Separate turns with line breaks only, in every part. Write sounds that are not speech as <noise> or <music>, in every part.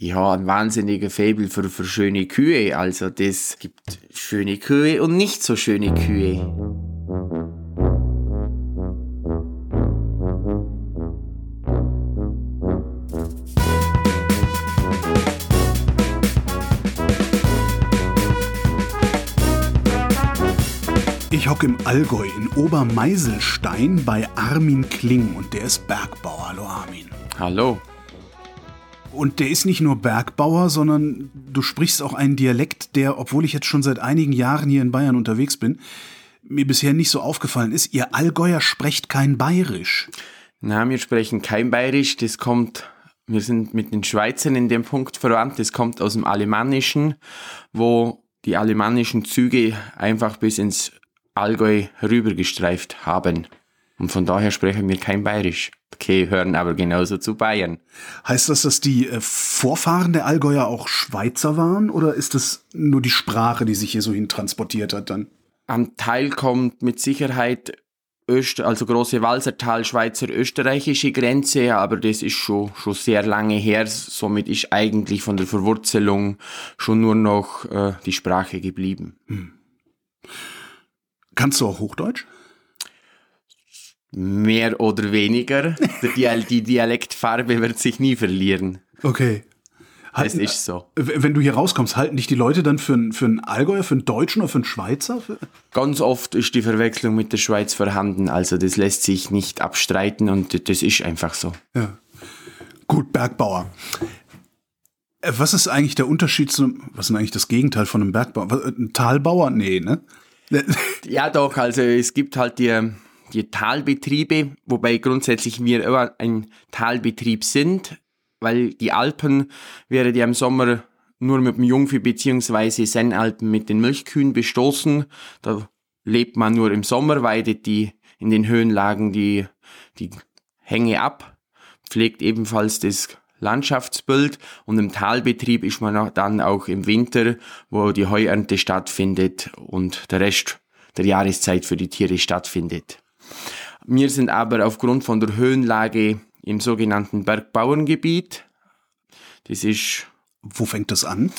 ich habe ein wahnsinniger Faible für, für schöne Kühe. Also das gibt schöne Kühe und nicht so schöne Kühe.
Ich hocke im Allgäu in Obermeiselstein bei Armin Kling und der ist Bergbauer. Hallo Armin.
Hallo.
Und der ist nicht nur Bergbauer, sondern du sprichst auch einen Dialekt, der, obwohl ich jetzt schon seit einigen Jahren hier in Bayern unterwegs bin, mir bisher nicht so aufgefallen ist. Ihr Allgäuer sprecht kein Bayerisch.
Na, wir sprechen kein Bayerisch. Das kommt, wir sind mit den Schweizern in dem Punkt verwandt. Das kommt aus dem Alemannischen, wo die alemannischen Züge einfach bis ins Allgäu rübergestreift haben. Und von daher sprechen wir kein Bayerisch. Okay, hören aber genauso zu Bayern.
Heißt das, dass die äh, Vorfahren der Allgäuer auch Schweizer waren oder ist das nur die Sprache, die sich hier so hin transportiert hat dann?
Am Teil kommt mit Sicherheit Öst, also große Walsertal, Schweizer-österreichische Grenze, aber das ist schon, schon sehr lange her. Somit ist eigentlich von der Verwurzelung schon nur noch äh, die Sprache geblieben. Hm.
Kannst du auch Hochdeutsch?
Mehr oder weniger. Die Dialektfarbe wird sich nie verlieren.
Okay.
Halten, es ist so.
Wenn du hier rauskommst, halten dich die Leute dann für, einen, für einen Allgäuer, für einen Deutschen oder für einen Schweizer?
Ganz oft ist die Verwechslung mit der Schweiz vorhanden. Also das lässt sich nicht abstreiten und das ist einfach so.
Ja. Gut, Bergbauer. Äh, was ist eigentlich der Unterschied zu, was ist eigentlich das Gegenteil von einem Bergbauer? Ein Talbauer? Nee, ne?
ja, doch, also es gibt halt die, die Talbetriebe, wobei grundsätzlich wir immer ein Talbetrieb sind, weil die Alpen wäre ja im Sommer nur mit dem Jungvieh beziehungsweise Sennalpen mit den Milchkühen bestoßen. Da lebt man nur im Sommer, weidet die in den Höhenlagen die, die Hänge ab, pflegt ebenfalls das Landschaftsbild und im Talbetrieb ist man dann auch im Winter, wo die Heuernte stattfindet und der Rest der Jahreszeit für die Tiere stattfindet. Wir sind aber aufgrund von der Höhenlage im sogenannten Bergbauerngebiet. Das ist.
Wo fängt das an?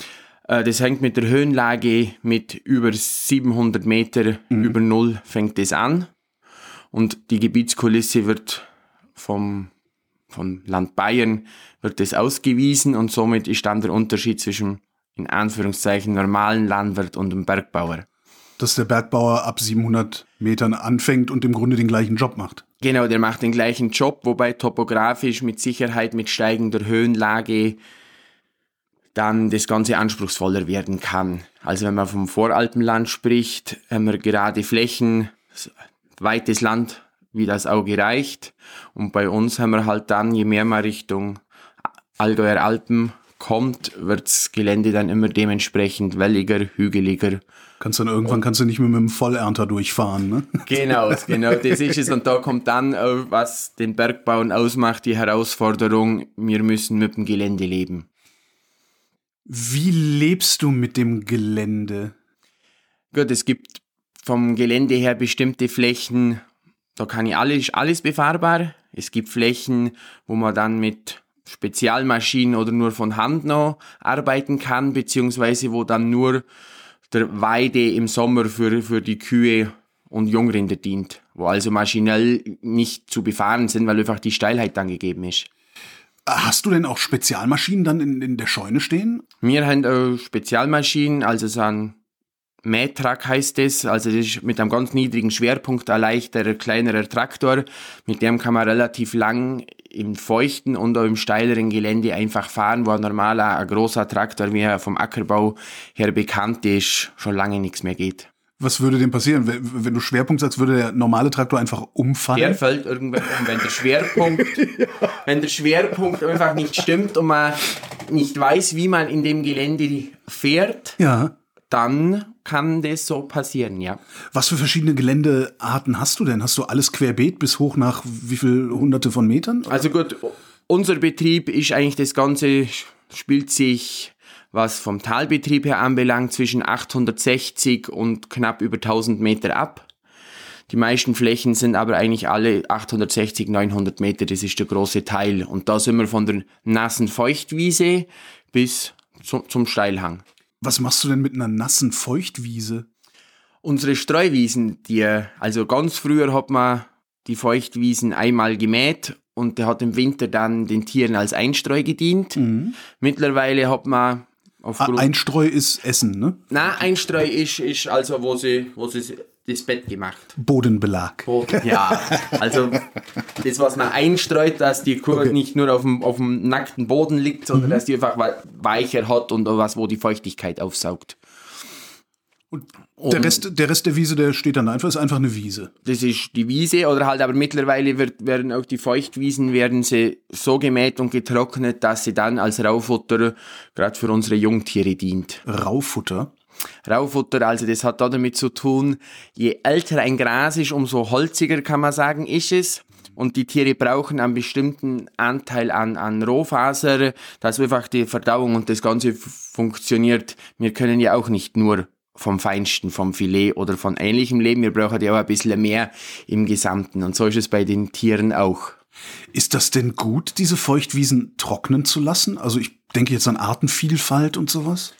Äh, das hängt mit der Höhenlage mit über 700 Meter mhm. über Null fängt es an. Und die Gebietskulisse wird vom, vom Land Bayern wird es ausgewiesen und somit ist dann der Unterschied zwischen in Anführungszeichen normalen Landwirt und dem Bergbauer
dass der Bergbauer ab 700 Metern anfängt und im Grunde den gleichen Job macht.
Genau, der macht den gleichen Job, wobei topografisch mit Sicherheit mit steigender Höhenlage dann das Ganze anspruchsvoller werden kann. Also wenn man vom Voralpenland spricht, haben wir gerade Flächen, weites Land, wie das Auge reicht. Und bei uns haben wir halt dann, je mehr man Richtung Allgäuer Alpen kommt, wird das Gelände dann immer dementsprechend welliger, hügeliger.
Kannst dann irgendwann kannst du nicht mehr mit dem Vollernter durchfahren, ne? <laughs>
Genau, genau, das ist es. Und da kommt dann, was den Bergbauen ausmacht, die Herausforderung, wir müssen mit dem Gelände leben.
Wie lebst du mit dem Gelände?
Gut, es gibt vom Gelände her bestimmte Flächen, da kann ich alles, alles befahrbar. Es gibt Flächen, wo man dann mit Spezialmaschinen oder nur von Hand noch arbeiten kann, beziehungsweise wo dann nur der Weide im Sommer für, für die Kühe und Jungrinder dient, wo also maschinell nicht zu befahren sind, weil einfach die Steilheit dann gegeben ist.
Hast du denn auch Spezialmaschinen dann in, in der Scheune stehen?
Wir haben auch Spezialmaschinen, also so ein Mähtrak heißt es, also das ist mit einem ganz niedrigen Schwerpunkt ein leichterer, kleinerer Traktor. Mit dem kann man relativ lang im feuchten und auch im steileren Gelände einfach fahren, wo ein normaler, ein großer Traktor, wie er vom Ackerbau her bekannt ist, schon lange nichts mehr geht.
Was würde denn passieren, wenn, du Schwerpunkt sagst, würde der normale Traktor einfach umfallen?
Der fällt irgendwann um, wenn der Schwerpunkt, ja. <laughs> wenn der Schwerpunkt einfach nicht stimmt und man nicht weiß, wie man in dem Gelände fährt.
Ja
dann kann das so passieren, ja.
Was für verschiedene Geländearten hast du denn? Hast du alles querbeet bis hoch nach wie viel hunderte von Metern?
Oder? Also gut, unser Betrieb ist eigentlich das Ganze, spielt sich, was vom Talbetrieb her anbelangt, zwischen 860 und knapp über 1000 Meter ab. Die meisten Flächen sind aber eigentlich alle 860, 900 Meter, das ist der große Teil. Und da sind wir von der nassen Feuchtwiese bis zu, zum Steilhang.
Was machst du denn mit einer nassen Feuchtwiese?
Unsere Streuwiesen, die, also ganz früher hat man die Feuchtwiesen einmal gemäht und der hat im Winter dann den Tieren als Einstreu gedient.
Mhm.
Mittlerweile hat man aufgrund...
Einstreu ist Essen, ne?
Nein, Einstreu ist, ist also, wo sie, wo sie das Bett gemacht.
Bodenbelag.
Boden, ja, also das, was man einstreut, dass die Kuh
Okay.
nicht nur auf dem, auf dem nackten Boden liegt, sondern dass die einfach weicher hat und was, wo die Feuchtigkeit aufsaugt.
Der Rest, der Rest der Wiese, der steht dann einfach, ist einfach eine Wiese.
Das ist die Wiese oder halt aber mittlerweile wird, werden auch die Feuchtwiesen werden sie so gemäht und getrocknet, dass sie dann als Raufutter gerade für unsere Jungtiere dient.
Raufutter.
Raufutter, also das hat da damit zu tun, je älter ein Gras ist, umso holziger kann man sagen, ist es. Und die Tiere brauchen einen bestimmten Anteil an, an Rohfaser, dass einfach die Verdauung und das Ganze funktioniert. Wir können ja auch nicht nur vom Feinsten, vom Filet oder von ähnlichem leben. Wir brauchen ja auch ein bisschen mehr im Gesamten. Und so ist es bei den Tieren auch.
Ist das denn gut, diese Feuchtwiesen trocknen zu lassen? Also ich denke jetzt an Artenvielfalt und sowas.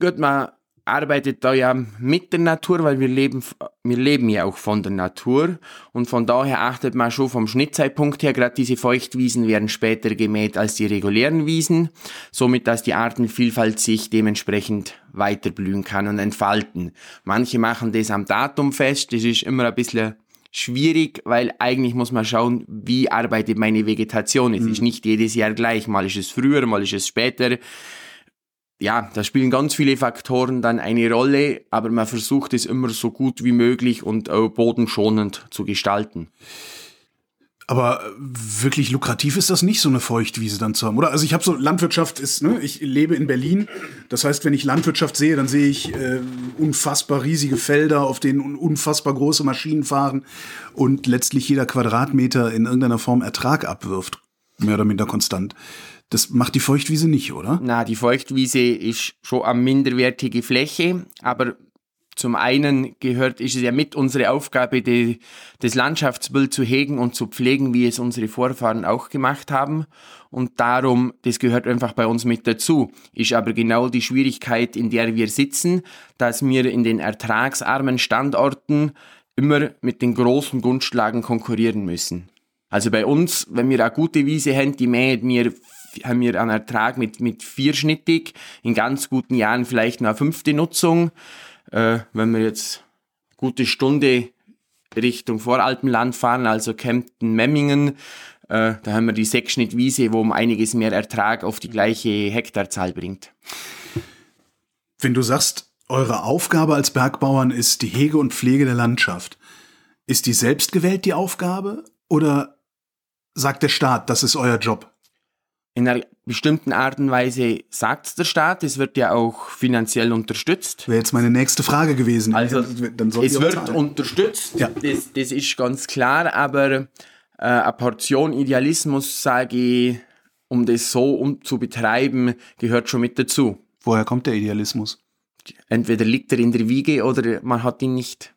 Gut, man arbeitet da ja mit der Natur, weil wir leben, wir leben ja auch von der Natur. Und von daher achtet man schon vom Schnittzeitpunkt her, gerade diese Feuchtwiesen werden später gemäht als die regulären Wiesen, somit dass die Artenvielfalt sich dementsprechend weiterblühen kann und entfalten. Manche machen das am Datum fest, das ist immer ein bisschen schwierig, weil eigentlich muss man schauen, wie arbeitet meine Vegetation. Es ist nicht jedes Jahr gleich, mal ist es früher, mal ist es später ja, da spielen ganz viele Faktoren dann eine Rolle, aber man versucht es immer so gut wie möglich und auch bodenschonend zu gestalten.
Aber äh, wirklich lukrativ ist das nicht, so eine Feuchtwiese dann zu haben, oder? Also ich habe so, Landwirtschaft ist, ne, ich lebe in Berlin. Das heißt, wenn ich Landwirtschaft sehe, dann sehe ich äh, unfassbar riesige Felder, auf denen un- unfassbar große Maschinen fahren und letztlich jeder Quadratmeter in irgendeiner Form Ertrag abwirft. Mehr oder minder konstant. Das macht die Feuchtwiese nicht, oder?
Na, die Feuchtwiese ist schon eine minderwertige Fläche, aber zum einen gehört, ist es ja mit unsere Aufgabe, die, das Landschaftsbild zu hegen und zu pflegen, wie es unsere Vorfahren auch gemacht haben. Und darum, das gehört einfach bei uns mit dazu. Ist aber genau die Schwierigkeit, in der wir sitzen, dass wir in den ertragsarmen Standorten immer mit den großen Gunstlagen konkurrieren müssen. Also bei uns, wenn wir eine gute Wiese haben, die mähen wir, haben wir einen Ertrag mit, mit vierschnittig, in ganz guten Jahren vielleicht noch eine fünfte Nutzung. Äh, wenn wir jetzt gute Stunde Richtung Voralpenland fahren, also Kempten, Memmingen, äh, da haben wir die Sechsschnittwiese, wo um einiges mehr Ertrag auf die gleiche Hektarzahl bringt.
Wenn du sagst, eure Aufgabe als Bergbauern ist die Hege und Pflege der Landschaft, ist die selbst gewählt die Aufgabe oder sagt der Staat, das ist euer Job?
In einer bestimmten Art und Weise sagt der Staat, es wird ja auch finanziell unterstützt.
Wäre jetzt meine nächste Frage gewesen.
Also
dann
es wird
zahlen.
unterstützt,
Ja.
das, das ist ganz klar, aber äh, eine Portion Idealismus, sage ich, um das so um zu betreiben, gehört schon mit dazu.
Woher kommt der Idealismus?
Entweder liegt er in der Wiege oder man hat ihn nicht.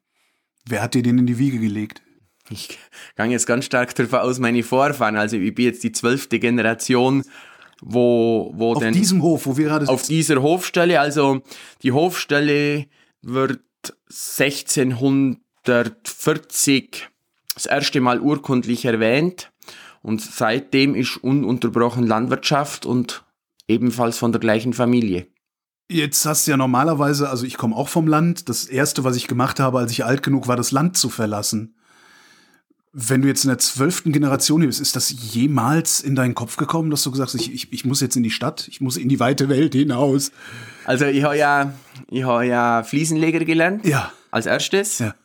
Wer hat dir den in die Wiege gelegt?
Ich gehe jetzt ganz stark davon aus, meine Vorfahren, also ich bin jetzt die zwölfte Generation, wo, wo
Auf
denn
diesem Hof, wo wir gerade
auf dieser Hofstelle, also die Hofstelle wird 1640 das erste Mal urkundlich erwähnt und seitdem ist ununterbrochen Landwirtschaft und ebenfalls von der gleichen Familie.
Jetzt hast du ja normalerweise, also ich komme auch vom Land. Das erste, was ich gemacht habe, als ich alt genug war, das Land zu verlassen. Wenn du jetzt in der zwölften Generation bist, ist das jemals in deinen Kopf gekommen, dass du gesagt hast, ich, ich, ich muss jetzt in die Stadt, ich muss in die weite Welt hinaus?
Also ich habe ja, ich habe ja Fliesenleger gelernt
Ja.
als erstes.
Ja.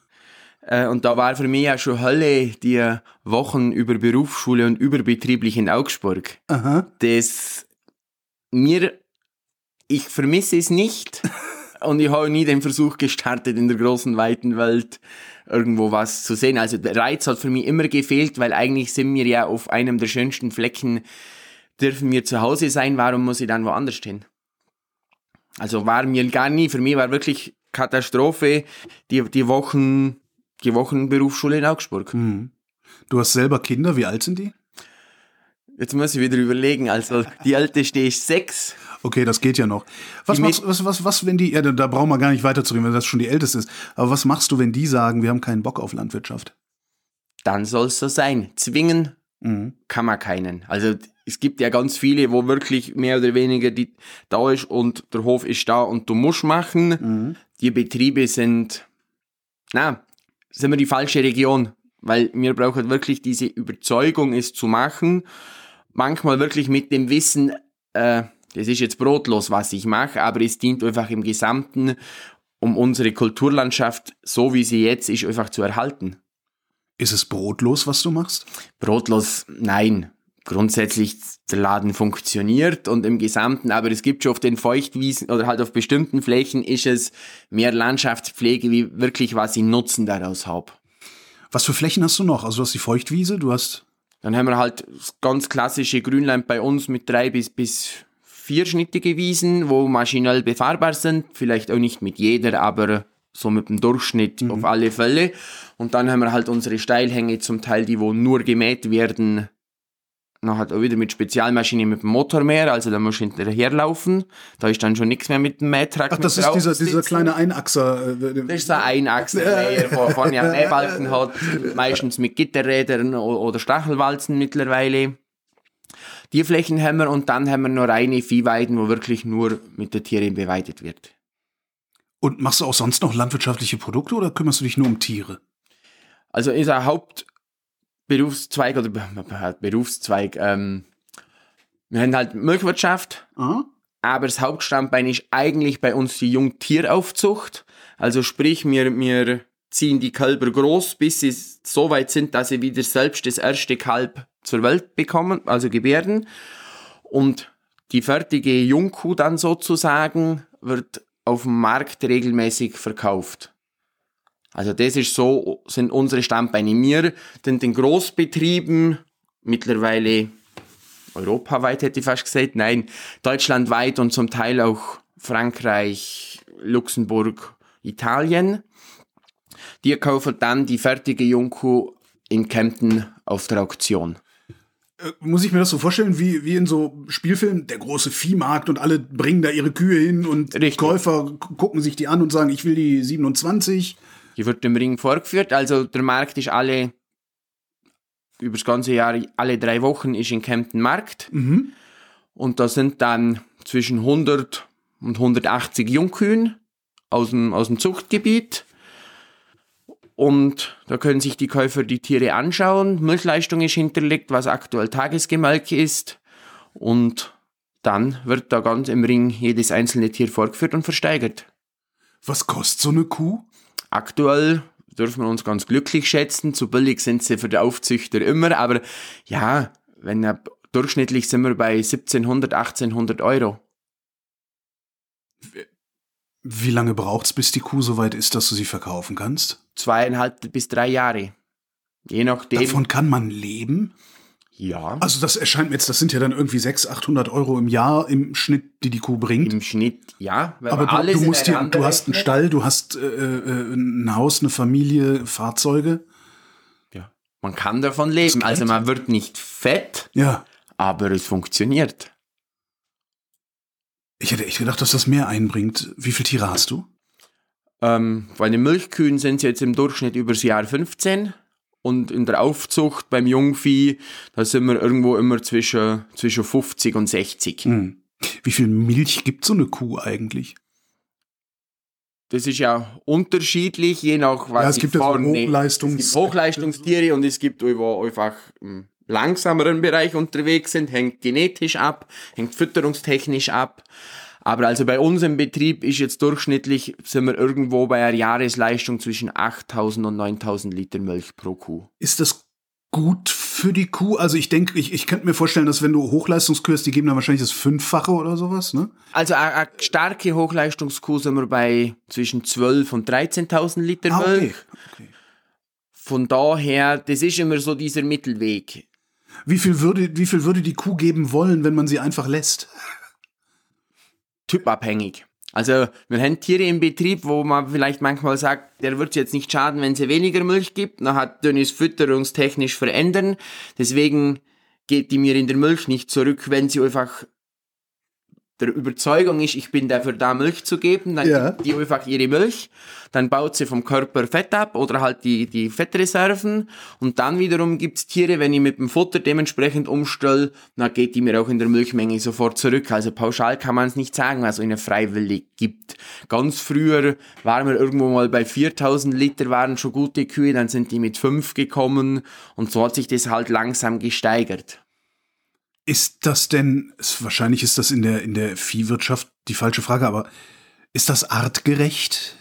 Äh, Und da war für mich ja schon Hölle die Wochen über Berufsschule und überbetrieblich in Augsburg.
Aha.
Das mir, ich vermisse es nicht <laughs> und ich habe nie den Versuch gestartet, in der großen, weiten Welt irgendwo was zu sehen. Also der Reiz hat für mich immer gefehlt, weil eigentlich sind wir ja auf einem der schönsten Flecken, dürfen wir zu Hause sein, warum muss ich dann woanders hin? Also war mir gar nie, für mich war wirklich Katastrophe, die, die Wochen, die Wochen Berufsschule in Augsburg.
Du hast selber Kinder, wie alt sind die?
Jetzt muss ich wieder überlegen, also die älteste ist sechs
Okay, das geht ja noch. Was, machst, was, was, was, wenn die, ja, da, brauchen wir gar nicht weiterzureden, wenn das schon die älteste ist. Aber was machst du, wenn die sagen, wir haben keinen Bock auf Landwirtschaft?
Dann soll es so sein. Zwingen
Mhm.
kann man keinen. Also es gibt ja ganz viele, wo wirklich mehr oder weniger die da ist und der Hof ist da und du musst machen.
Mhm.
Die Betriebe sind, na, sind wir die falsche Region, weil wir brauchen wirklich diese Überzeugung, es zu machen. Manchmal wirklich mit dem Wissen, äh, das ist jetzt brotlos, was ich mache, aber es dient einfach im Gesamten, um unsere Kulturlandschaft, so wie sie jetzt ist, einfach zu erhalten.
Ist es brotlos, was du machst?
Brotlos, nein. Grundsätzlich der Laden funktioniert und im Gesamten, aber es gibt schon auf den Feuchtwiesen oder halt auf bestimmten Flächen ist es mehr Landschaftspflege, wie wirklich was ich Nutzen daraus habe.
Was für Flächen hast du noch? Also du hast die Feuchtwiese, du hast.
Dann haben wir halt das ganz klassische Grünland bei uns mit drei bis, bis vierschnittige Wiesen, wo maschinell befahrbar sind. Vielleicht auch nicht mit jeder, aber so mit dem Durchschnitt auf alle Fälle. Und dann haben wir halt unsere Steilhänge zum Teil, die wo nur gemäht werden. Dann halt auch wieder mit Spezialmaschine mit dem Motor mehr, also da musst du hinterherlaufen. Da ist dann schon nichts mehr mit dem Mähtrack.
Ach, das ist dieser, dieser kleine Einachser. äh,
Das ist so ein Einachsenmäher, der vorne einen <laughs> Mähbalken hat, meistens mit Gitterrädern oder Stachelwalzen mittlerweile. Die Flächen haben wir und dann haben wir noch reine Viehweiden, wo wirklich nur mit den Tieren beweidet wird.
Und machst du auch sonst noch landwirtschaftliche Produkte oder kümmerst du dich nur um Tiere?
Also unser Hauptberufszweig oder Be- <laughs> Be- Berufszweig, ähm, wir haben halt Milchwirtschaft,
Ah?
aber das Hauptstandbein ist eigentlich bei uns die Jungtieraufzucht. Also sprich, wir, wir ziehen die Kälber groß, bis sie so weit sind, dass sie wieder selbst das erste Kalb zur Welt bekommen, also gebären. Und die fertige Jungkuh dann sozusagen wird auf dem Markt regelmäßig verkauft. Also das ist so, sind unsere Standbeine. Wir sind den Großbetrieben mittlerweile europaweit hätte ich fast gesagt, nein, deutschlandweit und zum Teil auch Frankreich, Luxemburg, Italien. Die kaufen dann die fertige Jungkuh in Kempten auf der Auktion.
Äh, Muss ich mir das so vorstellen, wie, wie in so Spielfilmen, der große Viehmarkt und alle bringen da ihre Kühe hin und
Richtig.
Käufer gu- gucken sich die an und sagen, ich will die 27.
Die wird im Ring vorgeführt, also der Markt ist alle, über das ganze Jahr, alle drei Wochen ist in Kempten Markt.
Mhm.
Und da sind dann zwischen 100 und 180 Jungkühen aus dem, aus dem Zuchtgebiet. Und da können sich die Käufer die Tiere anschauen. Milchleistung ist hinterlegt, was aktuell Tagesgemelk ist. Und dann wird da ganz im Ring jedes einzelne Tier vorgeführt und versteigert.
Was kostet so eine Kuh?
Aktuell dürfen wir uns ganz glücklich schätzen. Zu billig sind sie für die Aufzüchter immer. Aber ja, wenn er, durchschnittlich sind wir bei 1700, 1800 Euro.
Wie lange braucht's, bis die Kuh so weit ist, dass du sie verkaufen kannst?
Zweieinhalb bis drei Jahre. Je nachdem.
Davon kann man leben?
ja,
Also das erscheint mir jetzt, das sind ja dann irgendwie 600, 800 Euro im Jahr im Schnitt, die die Kuh bringt.
im Schnitt, ja.
Aber du, du musst dir, du hast einen. Stall, du hast äh, äh, ein Haus, eine Familie, Fahrzeuge.
Ja. Man kann davon leben. Also man wird nicht fett,
Ja.
aber es funktioniert.
Ich hätte echt gedacht, dass das mehr einbringt. Wie viele Tiere hast du?
Ähm, bei den Milchkühen sind es jetzt im Durchschnitt übers Jahr 15. Und in der Aufzucht beim Jungvieh, da sind wir irgendwo immer zwischen, zwischen 50 und 60.
Hm. Wie viel Milch gibt so eine Kuh eigentlich?
Das ist ja unterschiedlich, je nach was
Ja, es gibt
vorne-
Hochleistungs-
Es gibt Hochleistungstiere und es gibt, einfach im langsameren Bereich unterwegs sind, hängt genetisch ab, hängt fütterungstechnisch ab. Aber also bei uns im Betrieb ist jetzt durchschnittlich, sind wir irgendwo bei einer Jahresleistung zwischen 8000 und 9000 Liter Milch pro Kuh.
Ist das gut für die Kuh? Also ich denke, ich, ich könnte mir vorstellen, dass wenn du Hochleistungskühe hast, die geben dann wahrscheinlich das Fünffache oder sowas, ne?
Also eine, eine starke Hochleistungskuh sind wir bei zwischen 12 und 13.000 Liter
Ah, okay.
Milch.
okay.
Von daher, das ist immer so dieser Mittelweg.
Wie viel, würde, wie viel würde die Kuh geben wollen, wenn man sie einfach lässt?
typabhängig. Also wir haben Tiere im Betrieb, wo man vielleicht manchmal sagt, der wird jetzt nicht schaden, wenn sie weniger Milch gibt. Dann hat es fütterungstechnisch verändern. Deswegen geht die mir in der Milch nicht zurück, wenn sie einfach der Überzeugung ist, ich bin dafür da, Milch zu geben, dann
Ja.
gibt die einfach ihre Milch, dann baut sie vom Körper Fett ab oder halt die, die Fettreserven und dann wiederum gibt's Tiere, wenn ich mit dem Futter dementsprechend umstelle, dann geht die mir auch in der Milchmenge sofort zurück. Also pauschal kann man es nicht sagen, was es eine freiwillig gibt. Ganz früher waren wir irgendwo mal bei 4000 Liter, waren schon gute Kühe, dann sind die mit 5 gekommen und so hat sich das halt langsam gesteigert.
Ist das denn, wahrscheinlich ist das in der, in der Viehwirtschaft die falsche Frage, aber ist das artgerecht?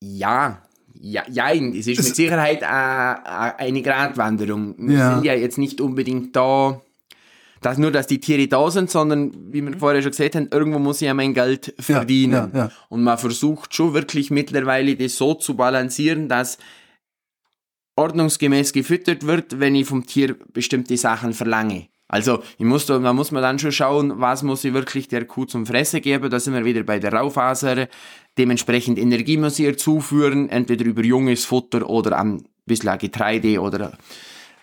Ja, ja, jein, es ist
Es-
mit Sicherheit äh, äh, eine Gratwanderung. Wir
Ja.
sind ja jetzt nicht unbedingt da, dass nur, dass die Tiere da sind, sondern, wie wir vorher schon gesagt haben, irgendwo muss ich ja mein Geld verdienen.
ja, ja.
Und man versucht schon wirklich mittlerweile das so zu balancieren, dass ordnungsgemäß gefüttert wird, wenn ich vom Tier bestimmte Sachen verlange. Also, ich muss da, da muss man dann schon schauen, was muss ich wirklich der Kuh zum Fressen geben. Da sind wir wieder bei der Raufaser. Dementsprechend Energie muss ich ihr zuführen, entweder über junges Futter oder ein bisschen Getreide oder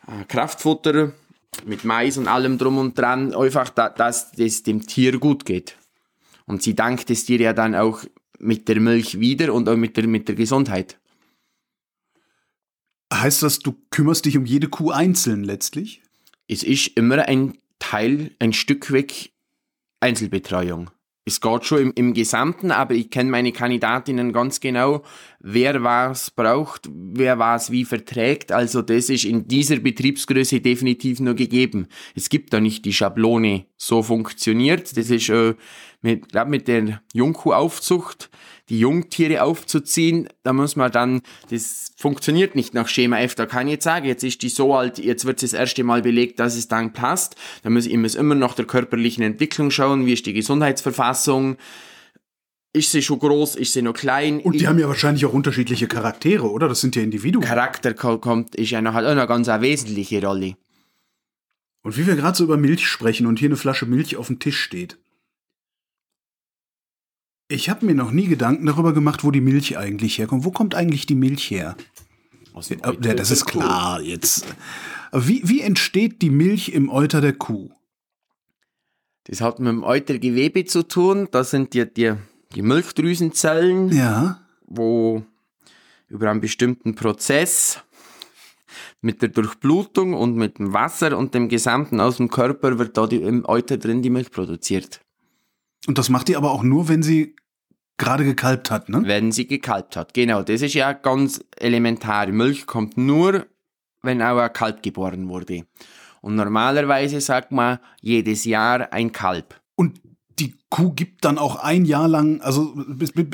äh, Kraftfutter mit Mais und allem drum und dran. Einfach, da, dass es dem Tier gut geht. Und sie dankt es dir ja dann auch mit der Milch wieder und auch mit der, mit der Gesundheit.
Heißt das, du kümmerst dich um jede Kuh einzeln letztlich?
Es ist immer ein Teil, ein Stück weg Einzelbetreuung. Es geht schon im, im Gesamten, aber ich kenne meine Kandidatinnen ganz genau, wer was braucht, wer was wie verträgt. Also das ist in dieser Betriebsgröße definitiv nur gegeben. Es gibt da nicht die Schablone, so funktioniert. Das ist äh, mit, glaub, mit der Jungkuhaufzucht, die Jungtiere aufzuziehen, da muss man dann, das funktioniert nicht nach Schema F. Da kann ich jetzt sagen, jetzt ist die so alt, jetzt wird es das erste Mal belegt, dass es dann passt. Da muss ich muss immer nach der körperlichen Entwicklung schauen, wie ist die Gesundheitsverfassung, ist sie schon groß, ist sie noch klein.
Und die haben ja wahrscheinlich auch unterschiedliche Charaktere, oder? Das sind ja Individuen.
Charakter ko- kommt, ist ja noch halt auch eine ganz eine wesentliche Rolle.
Und wie wir gerade so über Milch sprechen und hier eine Flasche Milch auf dem Tisch steht. Ich habe mir noch nie Gedanken darüber gemacht, wo die Milch eigentlich herkommt. Wo kommt eigentlich die Milch her?
Aus dem
Ja,
Euter
das
der
ist klar jetzt. Wie, wie entsteht die Milch im Euter der Kuh?
Das hat mit dem Eutergewebe zu tun. Das sind die, die, die Milchdrüsenzellen.
Ja.
wo über einen bestimmten Prozess mit der Durchblutung und mit dem Wasser und dem Gesamten aus dem Körper wird da die, im Euter drin die Milch produziert,
Und das macht die aber auch nur, wenn sie gerade gekalbt hat, ne?
wenn sie gekalbt hat. Genau, das ist ja ganz elementar. Milch kommt nur, wenn auch ein Kalb geboren wurde. Und normalerweise sagt man jedes Jahr ein Kalb.
Und die Kuh gibt dann auch ein Jahr lang, also,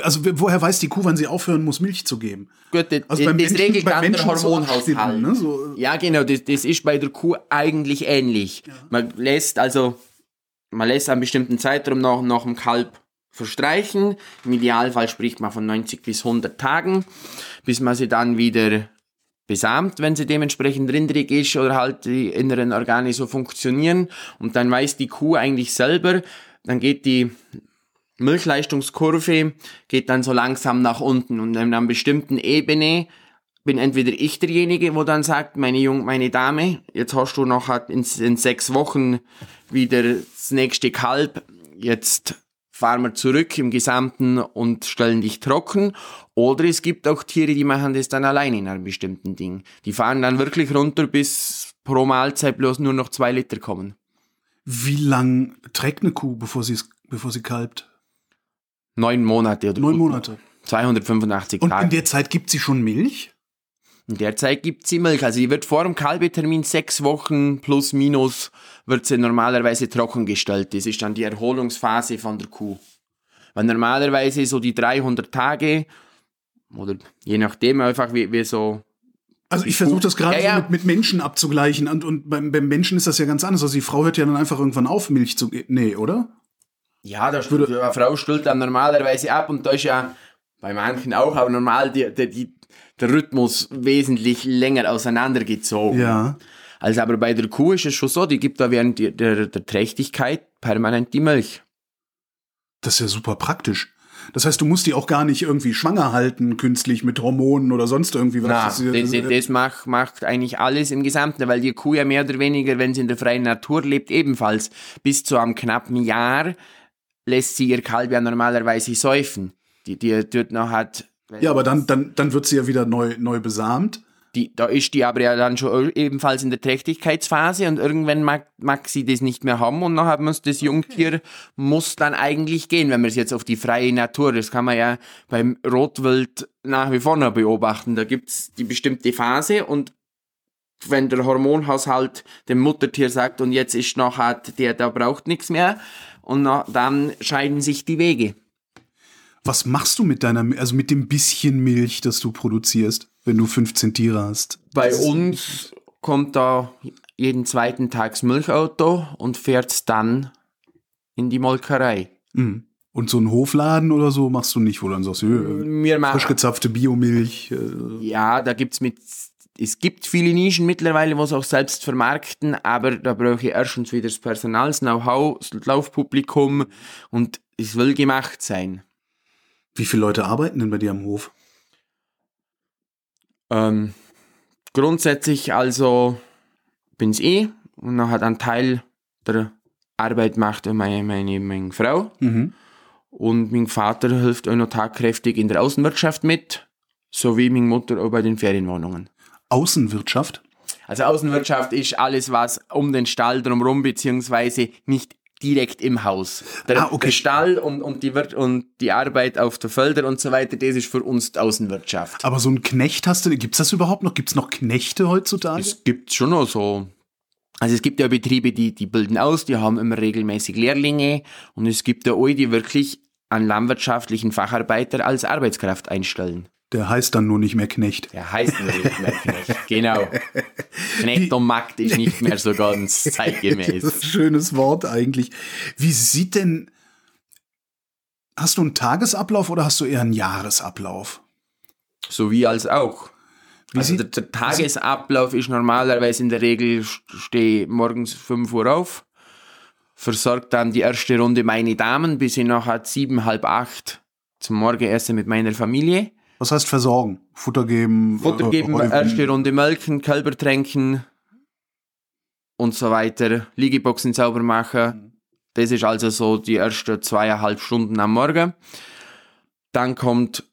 also woher weiß die Kuh, wann sie aufhören muss, Milch zu geben?
Gut, das,
Also beim
das
Menschen-
regelt dann der
so
Hormonhaushalt.
ne? So,
Ja, genau, das, das ist bei der Kuh eigentlich ähnlich. Man lässt also, man lässt einen bestimmten Zeitraum nach, nach dem Kalb verstreichen. Im Idealfall spricht man von 90 bis 100 Tagen, bis man sie dann wieder besamt, wenn sie dementsprechend rindrig ist oder halt die inneren Organe so funktionieren. Und dann weiß die Kuh eigentlich selber, dann geht die Milchleistungskurve, geht dann so langsam nach unten und in einer bestimmten Ebene bin entweder ich derjenige, wo dann sagt, meine Jung, meine Dame, jetzt hast du noch in, in sechs Wochen wieder das nächste Kalb, jetzt fahren wir zurück im Gesamten und stellen dich trocken. Oder es gibt auch Tiere, die machen das dann alleine in einem bestimmten Ding. Die fahren dann wirklich runter, bis pro Mahlzeit bloß nur noch zwei Liter kommen.
wie lang trägt eine Kuh, bevor sie, bevor sie kalbt?
Neun Monate oder
Neun Monate.
285
Und in
Tage.
der Zeit gibt sie schon Milch?
In der Zeit gibt sie Milch. Also die wird vor dem Kalbetermin sechs Wochen plus minus wird sie normalerweise trockengestellt. Das ist dann die Erholungsphase von der Kuh. Weil normalerweise so die 300 Tage oder je nachdem einfach wie, wie so
Also ich versuche das gerade
Ja, ja.
so mit, mit Menschen abzugleichen und, und beim, beim Menschen ist das ja ganz anders. Also die Frau hört ja dann einfach irgendwann auf, Milch zu geben. Nee, oder?
Ja, da würde eine Frau stillt dann normalerweise ab und da ist ja bei manchen auch, aber normal die, die, die, der Rhythmus wesentlich länger auseinandergezogen.
Ja.
Also aber bei der Kuh ist es schon so, die gibt da während der, der, der Trächtigkeit permanent die Milch.
Das ist ja super praktisch. Das heißt, du musst die auch gar nicht irgendwie schwanger halten, künstlich mit Hormonen oder sonst irgendwie was.
Na,
Das
das, das, das macht, macht eigentlich alles im Gesamten, weil die Kuh ja mehr oder weniger, wenn sie in der freien Natur lebt, ebenfalls bis zu einem knappen Jahr lässt sie ihr Kalb ja normalerweise säufen. Die, die tut noch hat.
Ja, aber dann, dann, dann wird sie ja wieder neu, neu besamt.
Die, da ist die aber ja dann schon ebenfalls in der Trächtigkeitsphase und irgendwann mag, mag sie das nicht mehr haben und dann hat man das Jungtier muss dann eigentlich gehen, wenn man es jetzt auf die freie Natur, das kann man ja beim Rotwild nach wie vor noch beobachten. Da gibt's die bestimmte Phase und wenn der Hormonhaushalt dem Muttertier sagt und jetzt ist noch hat der da braucht nichts mehr und noch, dann scheiden sich die Wege.
Was machst du mit deiner, also mit dem bisschen Milch, das du produzierst, wenn du 15 Tiere hast?
Bei uns kommt da jeden zweiten Tags Milchauto und fährt dann in die Molkerei.
Mhm. Und so einen Hofladen oder so machst du nicht, wo dann sagst du,
Wir machen,
frisch gezapfte Biomilch. Äh,
ja, da gibt's mit, es gibt viele Nischen mittlerweile, wo es auch selbst vermarkten, aber da brauche ich erstens wieder das Personal, das Know-how, das Laufpublikum und es will gemacht sein.
Wie viele Leute arbeiten denn bei dir am Hof?
Ähm, grundsätzlich also bin's eh und dann hat ein Teil der Arbeit macht meine, meine, meine Frau
Mhm.
und mein Vater hilft auch noch tagkräftig in der Außenwirtschaft mit, sowie meine Mutter auch bei den Ferienwohnungen.
Außenwirtschaft?
Also Außenwirtschaft ist alles, was um den Stall drumherum, beziehungsweise nicht direkt im Haus. Der,
Ah, okay.
der Stall und, und, die Wirt und die Arbeit auf der Felder und so weiter, das ist für uns die Außenwirtschaft.
Aber so ein Knecht hast du, gibt's das überhaupt noch? Gibt's noch Knechte heutzutage?
Es gibt schon noch so. Also es gibt ja Betriebe, die, die bilden aus, die haben immer regelmäßig Lehrlinge und es gibt ja auch, die wirklich einen landwirtschaftlichen Facharbeiter als Arbeitskraft einstellen.
Der heißt dann nur nicht mehr Knecht.
Der heißt nur nicht mehr Knecht. Genau. <laughs> Knecht und Magd ist nicht mehr so ganz <laughs>
Das
zeitgemäß.
ist ein schönes Wort eigentlich. Wie sieht denn, hast du einen Tagesablauf oder hast du eher einen Jahresablauf?
Sowie als auch.
Wie
Also der, der Tagesablauf ist normalerweise in der Regel, stehe morgens 5 Uhr auf, versorgt dann die erste Runde meine Damen, bis ich nachher sieben, halb acht zum Morgenessen mit meiner Familie.
Was heißt versorgen? Futter geben?
Futter
äh,
geben,
Heu-
erste Runde melken, Kälber tränken und so weiter, Liegeboxen sauber machen. Das ist also so die ersten zweieinhalb Stunden am Morgen. Dann kommt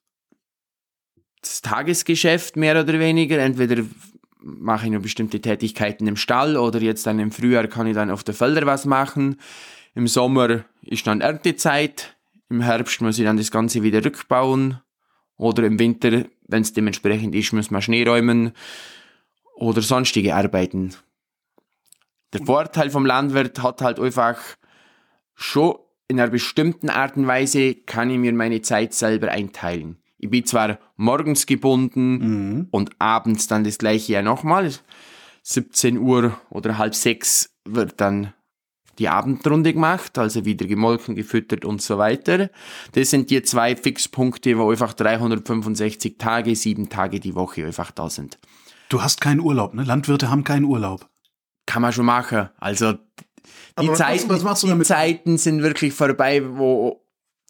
das Tagesgeschäft mehr oder weniger. Entweder mache ich noch bestimmte Tätigkeiten im Stall oder jetzt dann im Frühjahr kann ich dann auf der Felder was machen. Im Sommer ist dann Erntezeit. Im Herbst muss ich dann das Ganze wieder rückbauen. Oder im Winter, wenn es dementsprechend ist, muss man Schnee räumen oder sonstige Arbeiten. Der Vorteil vom Landwirt hat halt einfach schon in einer bestimmten Art und Weise kann ich mir meine Zeit selber einteilen. Ich bin zwar morgens gebunden
Mhm.
und abends dann das gleiche ja nochmal. 17 Uhr oder halb sechs wird dann die Abendrunde gemacht, also wieder gemolken, gefüttert und so weiter. Das sind die zwei Fixpunkte, wo einfach 365 Tage, sieben Tage die Woche einfach da sind.
Du hast keinen Urlaub, ne? Landwirte haben keinen Urlaub.
Kann man schon machen. Also die,
was
Zeiten,
was du
die? Zeiten sind wirklich vorbei, wo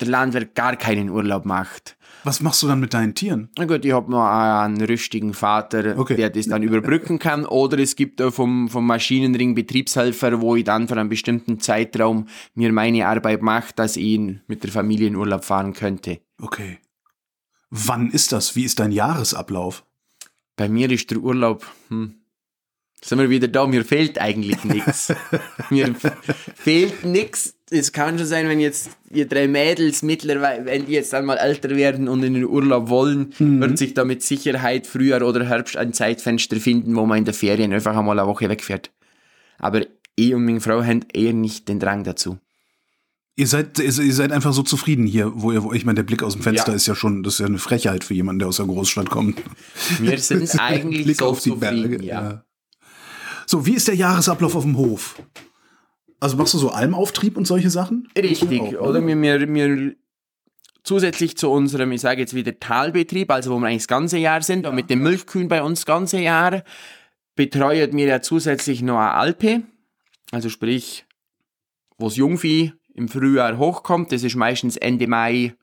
der Landwirt gar keinen Urlaub macht.
Was machst du dann mit deinen Tieren?
Na gut, ich habe noch einen rüstigen Vater,
Okay.
der das dann überbrücken kann. Oder es gibt vom, vom Maschinenring Betriebshelfer, wo ich dann für einen bestimmten Zeitraum mir meine Arbeit mache, dass ich ihn mit der Familie in Urlaub fahren könnte.
Okay. Wann ist das? Wie ist dein Jahresablauf?
Bei mir ist der Urlaub, hm, sind wir wieder da, mir fehlt eigentlich nichts. <laughs> mir fehlt nichts. Es kann schon sein, wenn jetzt ihr drei Mädels mittlerweile, wenn die jetzt einmal älter werden und in den Urlaub wollen, wird sich da mit Sicherheit Frühjahr oder Herbst ein Zeitfenster finden, wo man in der Ferien einfach einmal eine Woche wegfährt. Aber ich und meine Frau haben eher nicht den Drang dazu.
Ihr seid, ihr seid einfach so zufrieden hier, wo ihr, wo ich meine, der Blick aus dem Fenster
Ja.
ist ja schon, das ist ja eine Frechheit für jemanden, der aus der Großstadt kommt.
Wir sind <laughs> eigentlich
Blick
so
auf die
zufrieden,
Berge.
ja.
So, wie ist der Jahresablauf auf dem Hof? Also machst du so Almauftrieb und solche Sachen?
Richtig,
Auch, ne?
oder wir, wir, wir zusätzlich zu unserem, ich sage jetzt wieder Talbetrieb, also wo wir eigentlich das ganze Jahr sind, und mit den Milchkühen bei uns das ganze Jahr, betreut mir ja zusätzlich noch eine Alpe, also sprich, wo das Jungvieh im Frühjahr hochkommt, das ist meistens Ende Mai,